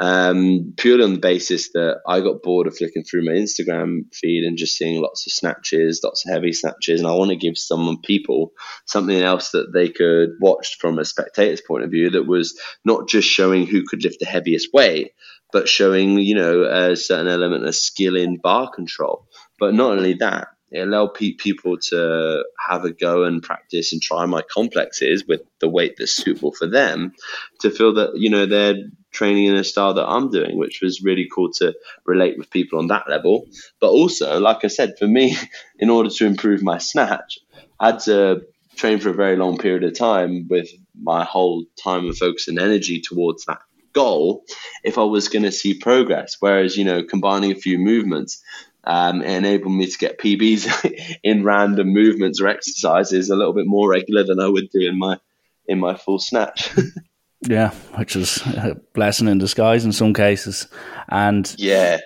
S2: um, purely on the basis that I got bored of flicking through my Instagram feed and just seeing lots of snatches, lots of heavy snatches, and I want to give some people something else that they could watch from a spectator's point of view that was not just showing who could lift the heaviest weight, but showing you know a certain element of skill in bar control. But not only that, it allowed pe- people to have a go and practice and try my complexes with the weight that's suitable for them to feel that you know they're training in a style that I'm doing, which was really cool to relate with people on that level. But also, like I said, for me, in order to improve my snatch, I had to train for a very long period of time with my whole time and focus and energy towards that goal if I was going to see progress. Whereas, you know, combining a few movements um, enabled me to get PBs in random movements or exercises a little bit more regular than I would do in my in my full snatch.
S1: yeah, which is a blessing in disguise in some cases. And
S2: yeah,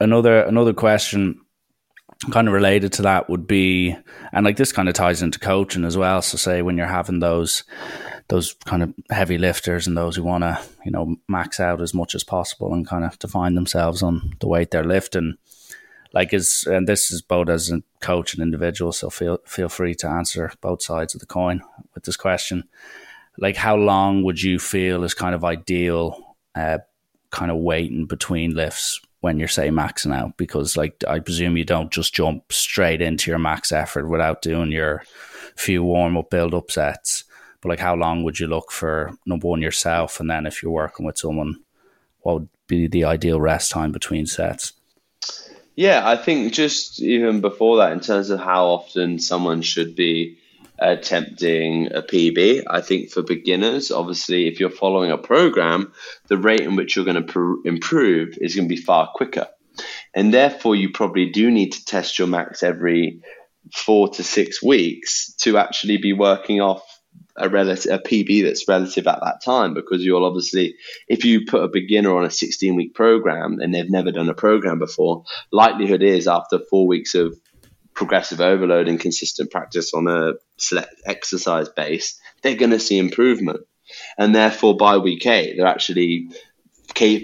S1: another another question kind of related to that would be and like this kind of ties into coaching as well. So say when you're having those those kind of heavy lifters and those who want to you know max out as much as possible and kind of define themselves on the weight they're lifting like is and this is both as a coach and individual so feel feel free to answer both sides of the coin with this question like how long would you feel is kind of ideal uh, kind of waiting between lifts when you're say maxing out? Because like i presume you don't just jump straight into your max effort without doing your few warm-up build-up sets. But like how long would you look for number one yourself and then if you're working with someone what would be the ideal rest time between sets?
S2: Yeah, I think just even before that, in terms of how often someone should be attempting a PB, I think for beginners, obviously, if you're following a program, the rate in which you're going to pr- improve is going to be far quicker. And therefore, you probably do need to test your max every four to six weeks to actually be working off a relative a PB that's relative at that time because you'll obviously if you put a beginner on a 16 week program and they've never done a program before likelihood is after 4 weeks of progressive overload and consistent practice on a select exercise base they're going to see improvement and therefore by week 8 they're actually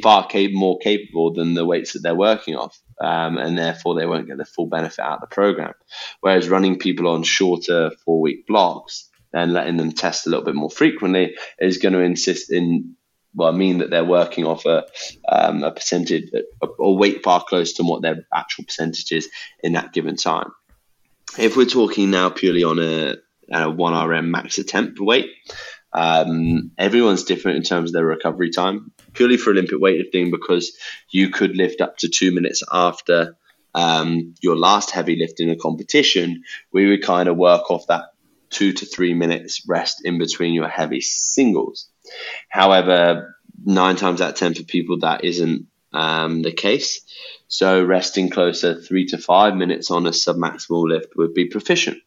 S2: far more capable than the weights that they're working off um, and therefore they won't get the full benefit out of the program. Whereas running people on shorter four week blocks, and letting them test a little bit more frequently is going to insist in well, mean that they're working off a, um, a percentage, a weight far close to what their actual percentage is in that given time. If we're talking now purely on a, a 1RM max attempt weight, um, everyone's different in terms of their recovery time, purely for Olympic weightlifting, because you could lift up to two minutes after um, your last heavy lift in a competition, we would kind of work off that two to three minutes rest in between your heavy singles. However, nine times out of ten for people that isn't um, the case. So resting closer three to five minutes on a submaximal lift would be proficient.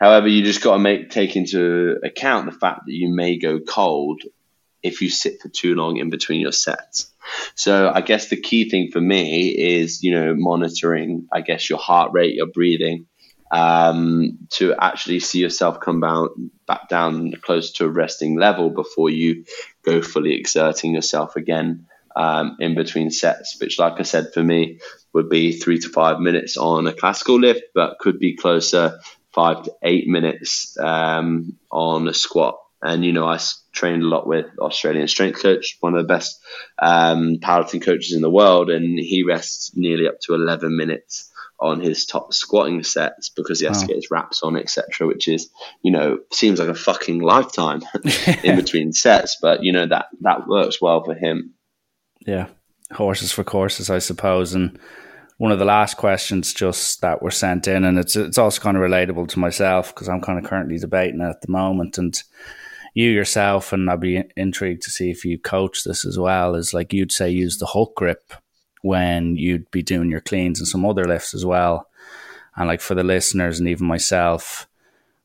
S2: However, you just got to make take into account the fact that you may go cold if you sit for too long in between your sets. So I guess the key thing for me is, you know, monitoring, I guess, your heart rate, your breathing, um, to actually see yourself come down, back down close to a resting level before you go fully exerting yourself again um, in between sets, which, like I said, for me would be three to five minutes on a classical lift, but could be closer five to eight minutes um, on a squat. And you know, I trained a lot with Australian strength coach, one of the best um, powerlifting coaches in the world, and he rests nearly up to eleven minutes on his top squatting sets because he has wow. to get his wraps on, etc. Which is, you know, seems like a fucking lifetime in between sets, but you know that that works well for him.
S1: Yeah, horses for courses, I suppose, and one of the last questions just that were sent in, and it's it's also kind of relatable to myself because I'm kind of currently debating it at the moment, and you yourself, and I'd be intrigued to see if you coach this as well. Is like you'd say use the hook grip when you'd be doing your cleans and some other lifts as well, and like for the listeners and even myself,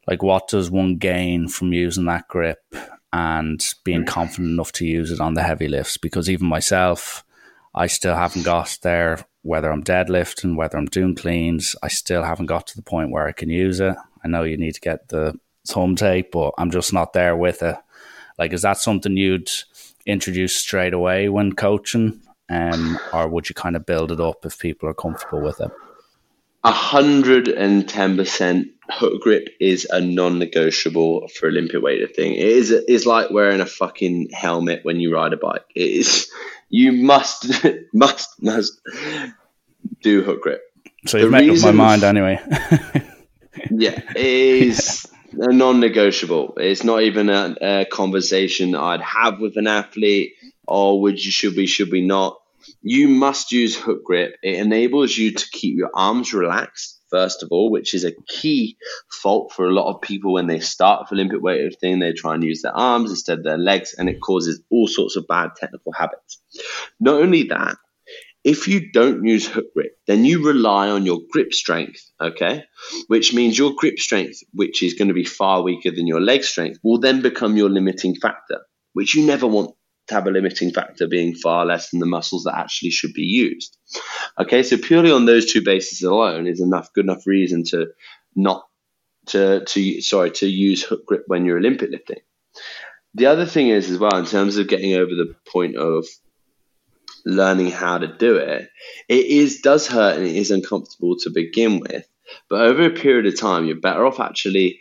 S1: like what does one gain from using that grip and being confident enough to use it on the heavy lifts? Because even myself, I still haven't got there whether I'm deadlifting, whether I'm doing cleans, I still haven't got to the point where I can use it. I know you need to get the thumb tape, but I'm just not there with it. Like, is that something you'd introduce straight away when coaching? Um, or would you kind of build it up if people are comfortable with it?
S2: A hundred and ten percent hook grip is a non-negotiable for Olympic weightlifting. It is is like wearing a fucking helmet when you ride a bike. It is you must must must do hook grip.
S1: So you've the made up my mind anyway.
S2: yeah, it is a non-negotiable. It's not even a, a, conversation I'd have with an athlete. Or would you should we should we not? You must use hook grip. It enables you to keep your arms relaxed first of all, which is a key fault for a lot of people when they start with Olympic weightlifting. They try and use their arms instead of their legs, and it causes all sorts of bad technical habits. Not only that, if you don't use hook grip, then you rely on your grip strength, okay? Which means your grip strength, which is going to be far weaker than your leg strength, will then become your limiting factor, which you never want to have a limiting factor being far less than the muscles that actually should be used. Okay, so purely on those two bases alone is enough good enough reason to not to to sorry to use hook grip when you're Olympic lifting. The other thing is as well in terms of getting over the point of learning how to do it, it is does hurt and it is uncomfortable to begin with. But over a period of time, you're better off actually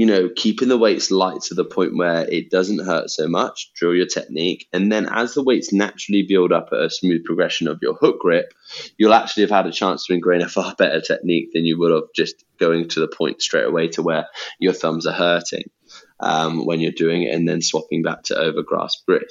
S2: you know, keeping the weights light to the point where it doesn't hurt so much, drill your technique. And then as the weights naturally build up at a smooth progression of your hook grip, you'll actually have had a chance to ingrain a far better technique than you would have just going to the point straight away to where your thumbs are hurting um, when you're doing it and then swapping back to overgrasp grip.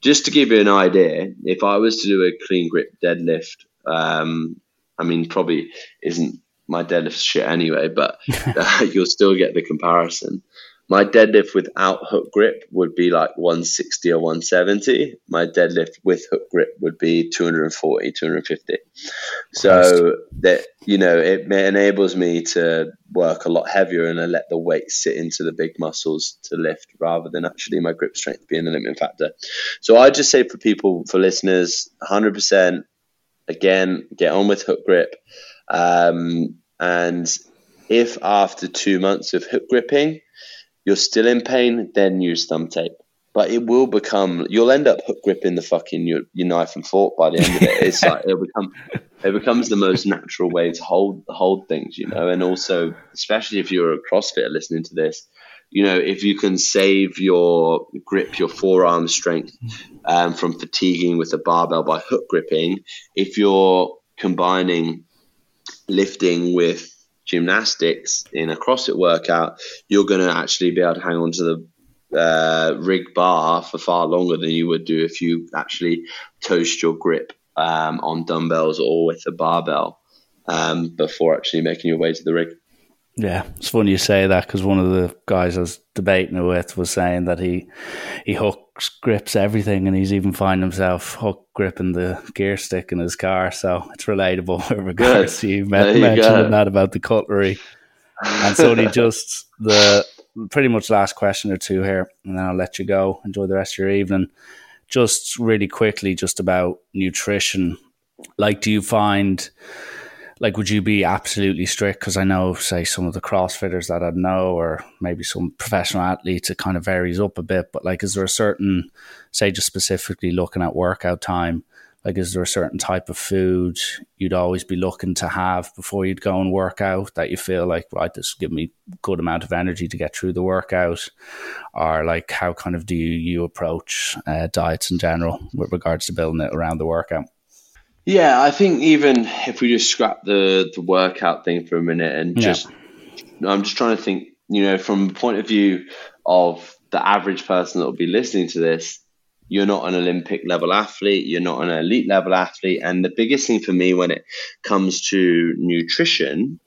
S2: Just to give you an idea, if I was to do a clean grip deadlift, um, I mean, probably isn't my deadlift's shit anyway, but uh, you'll still get the comparison. My deadlift without hook grip would be like 160 or 170. My deadlift with hook grip would be 240, 250. So that you know, it enables me to work a lot heavier and I let the weight sit into the big muscles to lift rather than actually my grip strength being the limiting factor. So I just say for people, for listeners, 100%. Again, get on with hook grip. Um, and if after two months of hook gripping, you're still in pain, then use thumb tape. But it will become you'll end up hook gripping the fucking your, your knife and fork by the end of it. It's like it'll become it becomes the most natural way to hold hold things, you know. And also, especially if you're a CrossFitter listening to this, you know, if you can save your grip, your forearm strength um, from fatiguing with the barbell by hook gripping, if you're combining lifting with gymnastics in a CrossFit workout, you're going to actually be able to hang on to the uh, rig bar for far longer than you would do if you actually toast your grip um, on dumbbells or with a barbell. um, before actually making your way to the rig.
S1: Yeah, it's funny you say that because one of the guys I was debating with was saying that he he hooks grips everything, and he's even find himself hook gripping the gear stick in his car. So it's relatable with regards Good. to you, mentioning that about the cutlery. and so he just the pretty much last question or two here, and then I'll let you go. Enjoy the rest of your evening. Just really quickly, just about nutrition. Like, do you find like would you be absolutely strict? Because i know say some of the crossfitters that i know or maybe some professional athletes it kind of varies up a bit but like is there a certain say just specifically looking at workout time like is there a certain type of food you'd always be looking to have before you'd go and work out that you feel like right this give me good amount of energy to get through the workout or like how kind of do you, you approach uh, diets in general with regards to building it around the workout
S2: yeah, I think even if we just scrap the the workout thing for a minute and yeah. just, I'm just trying to think, you know, from the point of view of the average person that will be listening to this, you're not an Olympic level athlete, you're not an elite level athlete, and the biggest thing for me when it comes to nutrition,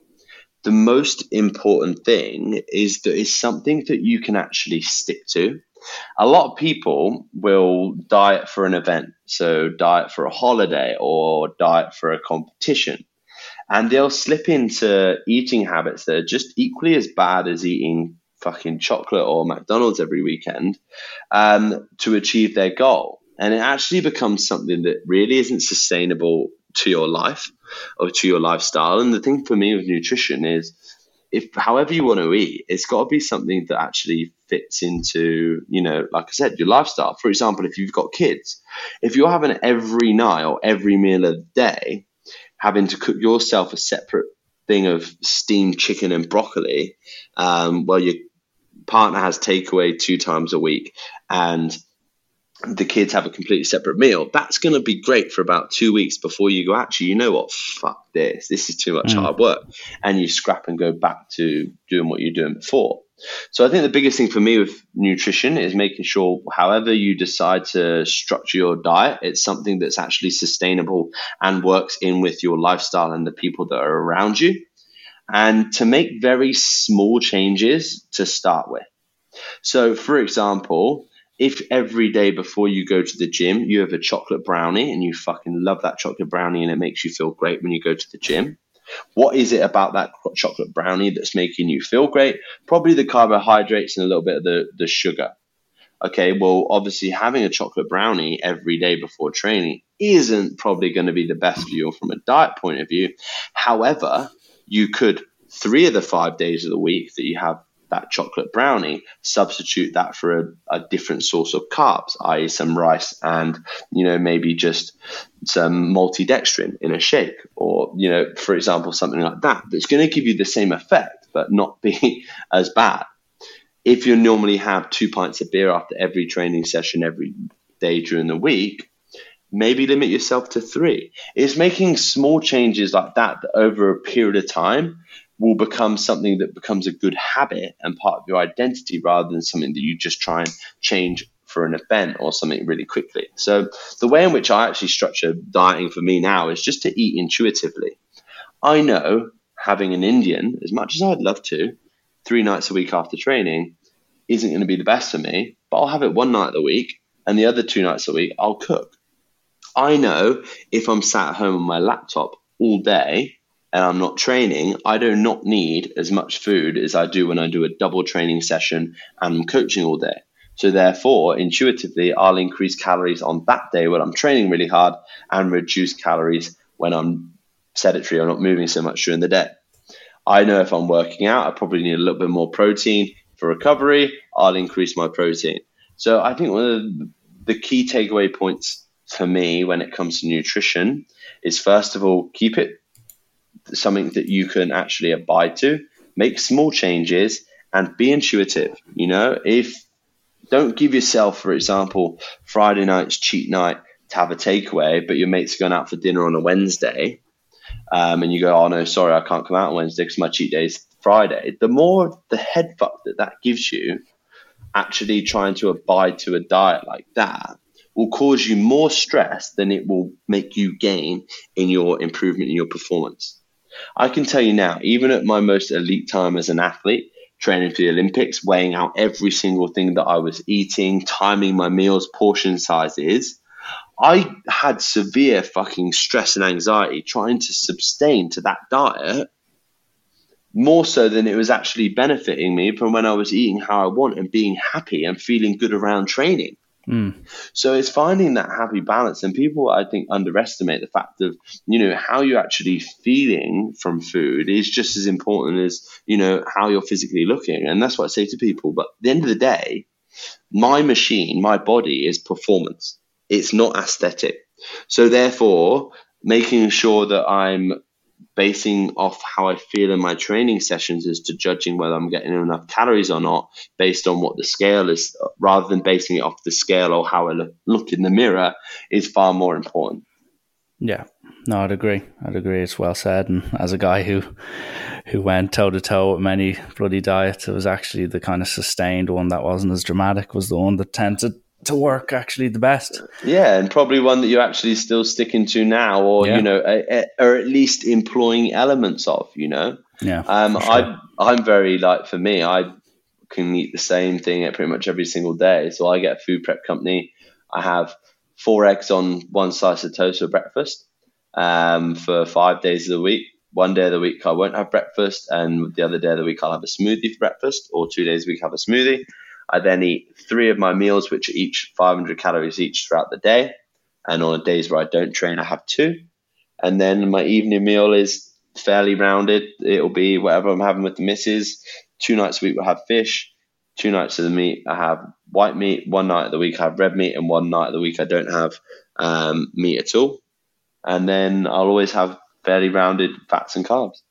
S2: the most important thing is that it's something that you can actually stick to a lot of people will diet for an event, so diet for a holiday or diet for a competition. And they'll slip into eating habits that are just equally as bad as eating fucking chocolate or McDonald's every weekend um, to achieve their goal. And it actually becomes something that really isn't sustainable to your life or to your lifestyle. And the thing for me with nutrition is if however you want to eat, it's got to be something that actually fits into, you know, like I said, your lifestyle. For example, if you've got kids, if you're having every night or every meal of the day, having to cook yourself a separate thing of steamed chicken and broccoli, um, while your partner has takeaway two times a week, and the kids have a completely separate meal, that's going to be great for about two weeks before you go, actually, you know what? Fuck this. This is too much mm. hard work. And you scrap and go back to doing what you're doing before. So I think the biggest thing for me with nutrition is making sure, however you decide to structure your diet, it's something that's actually sustainable and works in with your lifestyle and the people that are around you. And to make very small changes to start with. So, for example, if every day before you go to the gym you have a chocolate brownie and you fucking love that chocolate brownie and it makes you feel great when you go to the gym, what is it about that chocolate brownie that's making you feel great? Probably the carbohydrates and a little bit of the, the sugar. Okay, well, obviously, having a chocolate brownie every day before training isn't probably going to be the best for you from a diet point of view. However, you could, three of the five days of the week that you have that chocolate brownie, substitute that for a, a, different source of carbs, i.e., some rice and you know maybe just some maltodextrin in a shake, or you know, for example, something like that. That's going to give you the same effect, but not be as bad. If you normally have two pints of beer after every training session every day during the week, maybe limit yourself to three. It's making small changes like that, that over a period of time will become something that becomes a good habit and part of your identity rather than something that you just try and change for an event or something really quickly. So the way in which I actually structure dieting for me now is just to eat intuitively. I know having an Indian, as much as I'd love to, three nights a week after training isn't going to be the best for me, but I'll have it one night a week and the other two nights a week I'll cook. I know if I'm sat at home on my laptop all day and I'm not training, I do not need as much food as I do when I do a double training session and I'm coaching all day. So therefore, intuitively, I'll increase calories on that day when I'm training really hard and reduce calories when I'm sedentary or not moving so much during the day. I know if I'm working out, I probably need a little bit more protein for recovery. I'll increase my protein. So I think one of the key takeaway points for me when it comes to nutrition is first of all, keep it something that you can actually abide to, make small changes, and be intuitive. You know, if don't give yourself, for example, Friday night's cheat night to have a takeaway, but your mates are going out for dinner on a Wednesday, um, and you go, "Oh no, sorry, I can't come out on Wednesday because my cheat day is Friday." The more the head fuck that that gives you, actually trying to abide to a diet like that will cause you more stress than it will make you gain in your improvement in your performance. I can tell you now, even at my most elite time as an athlete, training for the Olympics, weighing out every single thing that I was eating, timing my meals, portion sizes, I had severe fucking stress and anxiety trying to sustain to that diet more so than it was actually benefiting me from when I was eating how I want and being happy and feeling good around training.
S1: Mm.
S2: So it's finding that happy balance, and people I think underestimate the fact of you know how you're actually feeling from food is just as important as you know how you're physically looking, and that's what I say to people. But at the end of the day, my machine, my body is performance. It's not aesthetic. So therefore, making sure that I'm basing off how I feel in my training sessions as to judging whether I'm getting enough calories or not based on what the scale is, rather than basing it off the scale or how I look, look in the mirror, is far more important.
S1: Yeah, no, I'd agree. I'd agree. It's well said. And as a guy who who went toe to toe with many bloody diets, it was actually the kind of sustained one that wasn't as dramatic was the one that tended to work actually the best.
S2: Yeah, and probably one that you're actually still sticking to now, or yeah. you know, a, a, or at least employing elements of. You know,
S1: yeah.
S2: Um, sure. I I'm very like for me, I can eat the same thing at pretty much every single day. So I get a food prep company. I have four eggs on one slice of toast for breakfast um, for five days of the week. One day of the week I won't have breakfast, and the other day of the week I'll have a smoothie for breakfast, or two days a week I have a smoothie. I then eat three of my meals, which are each 500 calories each throughout the day. And on days where I don't train, I have two. And then my evening meal is fairly rounded. It'll be whatever I'm having with the missus. Two nights a week we'll have fish. Two nights of the meat I have white meat. One night of the week I have red meat, and one night of the week I don't have um, meat at all. And then I'll always have fairly rounded fats and carbs.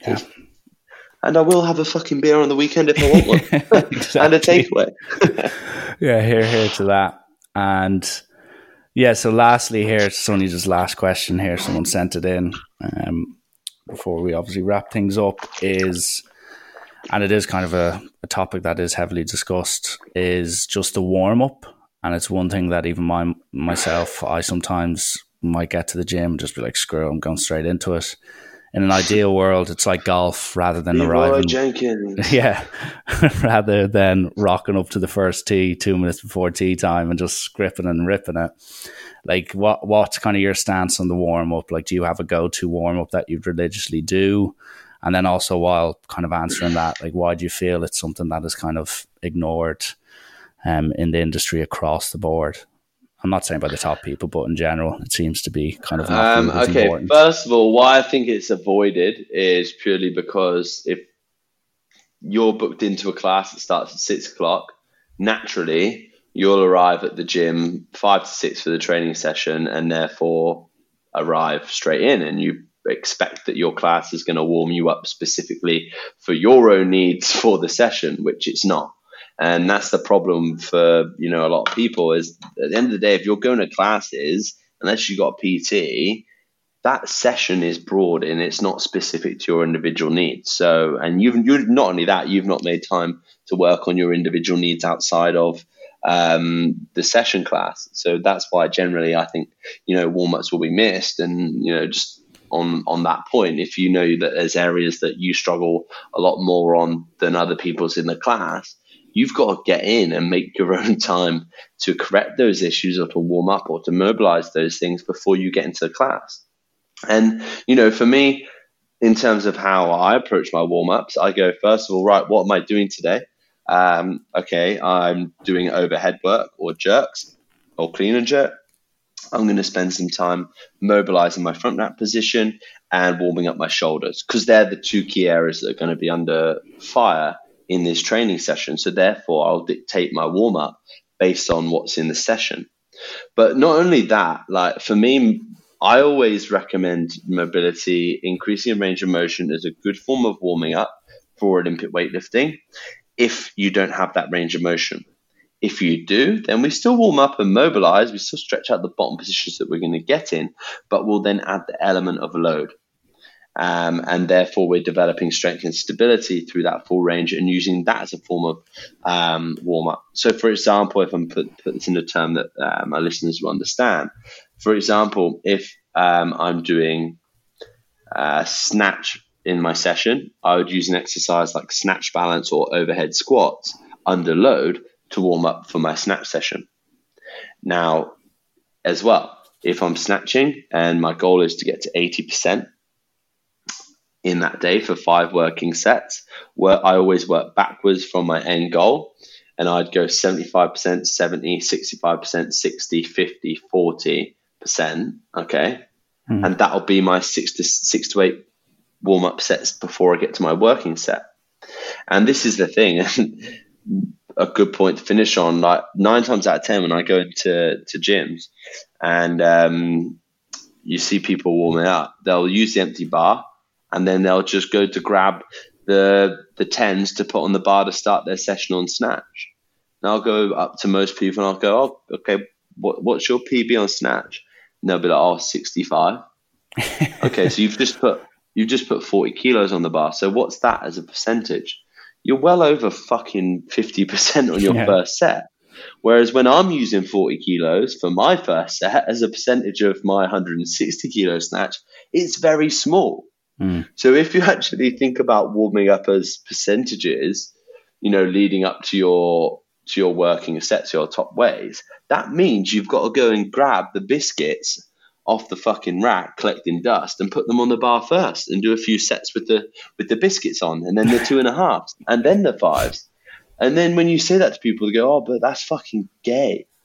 S1: Yeah
S2: and I will have a fucking beer on the weekend if I want one, and a takeaway.
S1: yeah, here, here to that, and yeah. So, lastly, here, it's only just last question here. Someone sent it in um, before we obviously wrap things up. Is and it is kind of a, a topic that is heavily discussed. Is just the warm up, and it's one thing that even my myself, I sometimes might get to the gym and just be like, "Screw, I'm going straight into it." In an ideal world, it's like golf rather than Leroy arriving.
S2: Jenkins.
S1: Yeah, rather than rocking up to the first tee two minutes before tee time and just scripping and ripping it. Like, what what's kind of your stance on the warm up? Like, do you have a go to warm up that you'd religiously do? And then also, while kind of answering that, like, why do you feel it's something that is kind of ignored um, in the industry across the board? I'm not saying by the top people, but in general, it seems to be kind of um,
S2: okay.
S1: Important.
S2: First of all, why I think it's avoided is purely because if you're booked into a class that starts at six o'clock, naturally you'll arrive at the gym five to six for the training session, and therefore arrive straight in, and you expect that your class is going to warm you up specifically for your own needs for the session, which it's not. And that's the problem for, you know, a lot of people is at the end of the day, if you're going to classes, unless you've got PT, that session is broad and it's not specific to your individual needs. So, and you've, you've not only that, you've not made time to work on your individual needs outside of um, the session class. So that's why generally I think, you know, warm ups will be missed. And, you know, just on, on that point, if you know that there's areas that you struggle a lot more on than other people's in the class, you've got to get in and make your own time to correct those issues or to warm up or to mobilize those things before you get into the class. And, you know, for me, in terms of how I approach my warm ups, I go, first of all, right, what am I doing today? Um, okay, I'm doing overhead work or jerks or clean and jerk. I'm going to spend some time mobilizing my front rack position and warming up my shoulders because they're the two key areas that are going to be under fire in this training session. So therefore, I'll dictate my warm up based on what's in the session. But not only that, like for me, I always recommend mobility, increasing range of motion is a good form of warming up for Olympic weightlifting if you don't have that range of motion. If you do, then we still warm up and mobilize, we still stretch out the bottom positions that we're going to get in, but we'll then add the element of load. Um, and therefore, we're developing strength and stability through that full range and using that as a form of um, warm up. So, for example, if I'm put, put this in a term that uh, my listeners will understand, for example, if um, I'm doing uh, snatch in my session, I would use an exercise like snatch balance or overhead squats under load to warm up for my snatch session. Now, as well, if I'm snatching and my goal is to get to 80% in that day for five working sets, where I always work backwards from my end goal and I'd go 75%, 70, 65%, 60, 50, 40%. Okay. Mm. And that'll be my six to six to eight warm up sets before I get to my working set. And this is the thing, a good point to finish on. Like nine times out of ten, when I go into to gyms and um, you see people warming up, they'll use the empty bar and then they'll just go to grab the the tens to put on the bar to start their session on snatch. And I'll go up to most people and I'll go, oh, okay, what, what's your PB on snatch? And they'll be like, oh, 65. okay, so you've just put you've just put 40 kilos on the bar. So what's that as a percentage? You're well over fucking 50% on your yeah. first set. Whereas when I'm using 40 kilos for my first set as a percentage of my 160 kilo snatch, it's very small. Mm. So if you actually think about warming up as percentages, you know, leading up to your to your working sets, your top weights, that means you've got to go and grab the biscuits off the fucking rack collecting dust and put them on the bar first and do a few sets with the with the biscuits on and then the two and a halves and then the fives. And then when you say that to people, they go, "Oh, but that's fucking gay."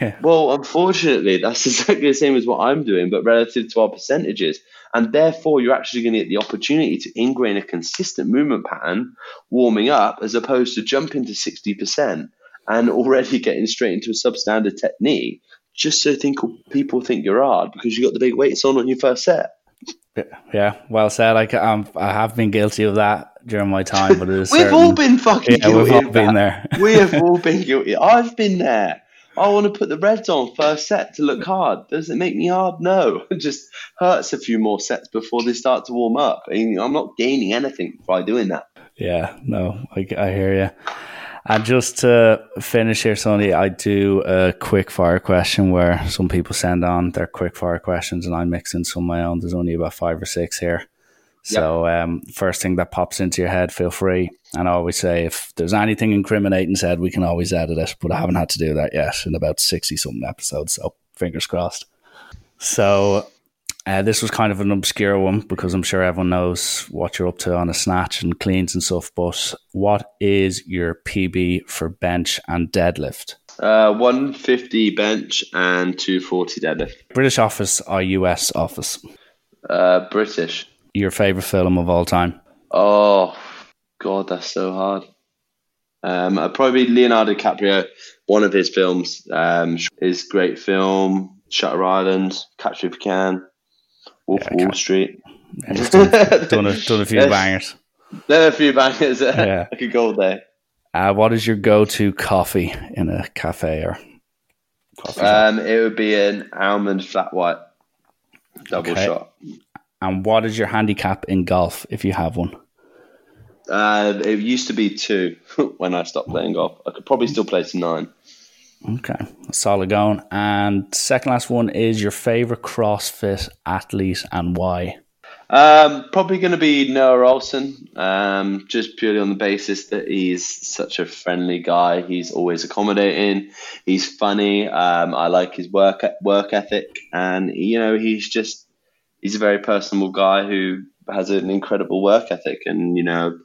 S2: Yeah. Well, unfortunately, that's exactly the same as what I'm doing, but relative to our percentages. And therefore, you're actually going to get the opportunity to ingrain a consistent movement pattern warming up as opposed to jumping to 60% and already getting straight into a substandard technique just so think people think you're hard because you got the big weights on on your first set.
S1: Yeah, well said. I, um, I have been guilty of that during my time, but
S2: we've certain, all been fucking yeah,
S1: We've all been there.
S2: we have all been guilty. I've been there. I want to put the reds on first set to look hard. Does it make me hard? No. It just hurts a few more sets before they start to warm up. I mean, I'm not gaining anything by doing that.
S1: Yeah, no, I, I hear you. And just to finish here, Sonny, I do a quick fire question where some people send on their quick fire questions and I mix in some of my own. There's only about five or six here. So, yep. um, first thing that pops into your head, feel free. And I always say if there's anything incriminating said, we can always edit it, but I haven't had to do that yet in about 60 something episodes. So, fingers crossed. So, uh, this was kind of an obscure one because I'm sure everyone knows what you're up to on a snatch and cleans and stuff. But what is your PB for bench and deadlift?
S2: Uh, 150 bench and 240 deadlift.
S1: British office or US office?
S2: Uh, British.
S1: Your favorite film of all time?
S2: Oh, God, that's so hard. Um, probably Leonardo DiCaprio. One of his films um, is great film, Shutter Island, Catch Me If You Can. Wolf yeah, Wall Street.
S1: Yeah, done, done, a, done a few bangers.
S2: Done a few bangers. yeah. I could go there.
S1: Uh, what is your go-to coffee in a cafe or
S2: coffee? Um, it would be an almond flat white double okay. shot.
S1: And what is your handicap in golf if you have one?
S2: Uh, it used to be two when I stopped playing golf. I could probably still play to nine.
S1: Okay, solid going. And second last one is your favorite CrossFit athlete and why?
S2: Um, probably going to be Noah Ohlsen, um, just purely on the basis that he's such a friendly guy. He's always accommodating. He's funny. Um, I like his work work ethic, and you know he's just he's a very personable guy who has an incredible work ethic, and you know.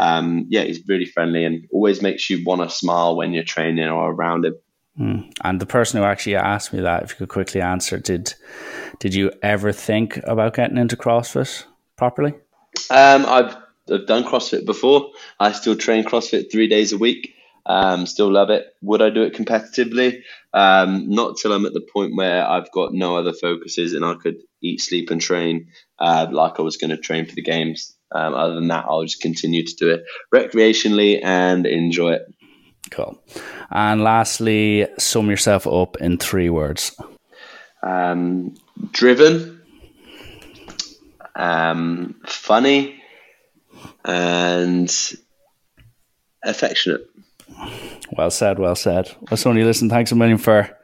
S2: Um, yeah, he's really friendly and always makes you want to smile when you're training or around him.
S1: Mm. And the person who actually asked me that, if you could quickly answer, did did you ever think about getting into CrossFit properly?
S2: Um, I've, I've done CrossFit before. I still train CrossFit three days a week. Um, still love it. Would I do it competitively? Um, not till I'm at the point where I've got no other focuses and I could eat, sleep, and train uh, like I was going to train for the games. Um, other than that, I'll just continue to do it recreationally and enjoy it.
S1: Cool. And lastly, sum yourself up in three words.
S2: Um, driven, um, funny, and affectionate.
S1: Well said, well said. Well, Sonny, listen, thanks a million for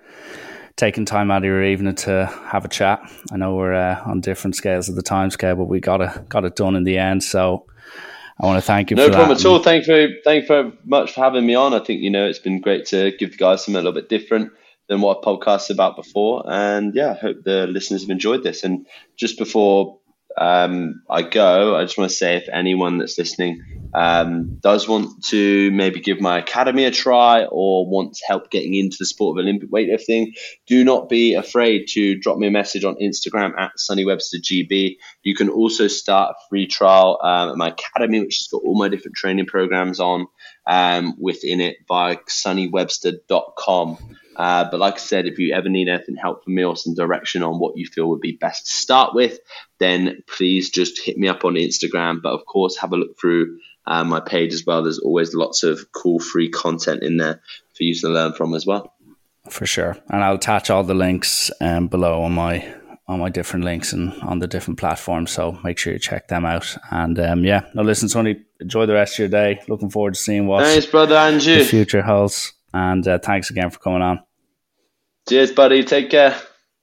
S1: taking time out of your evening to have a chat. I know we're uh, on different scales of the time scale, but we got it got it done in the end. So I want to thank you.
S2: No problem at all. Thank you very, thank you very much for having me on. I think you know it's been great to give the guys something a little bit different than what podcasts about before. And yeah, I hope the listeners have enjoyed this. And just before um, I go, I just want to say if anyone that's listening um, does want to maybe give my academy a try or wants help getting into the sport of Olympic weightlifting, do not be afraid to drop me a message on Instagram at sonnywebstergb. You can also start a free trial um, at my academy, which has got all my different training programs on um, within it by sonnywebster.com. Uh, but like I said, if you ever need anything help from me or some direction on what you feel would be best to start with, then please just hit me up on Instagram. But of course, have a look through uh, my page as well. There's always lots of cool free content in there for you to learn from as well.
S1: For sure, and I'll attach all the links um, below on my on my different links and on the different platforms. So make sure you check them out. And um, yeah, now listen, Sonny, enjoy the rest of your day. Looking forward to seeing what
S2: thanks, brother Andrew.
S1: the future holds. And uh, thanks again for coming on.
S2: Cheers, buddy. Take care.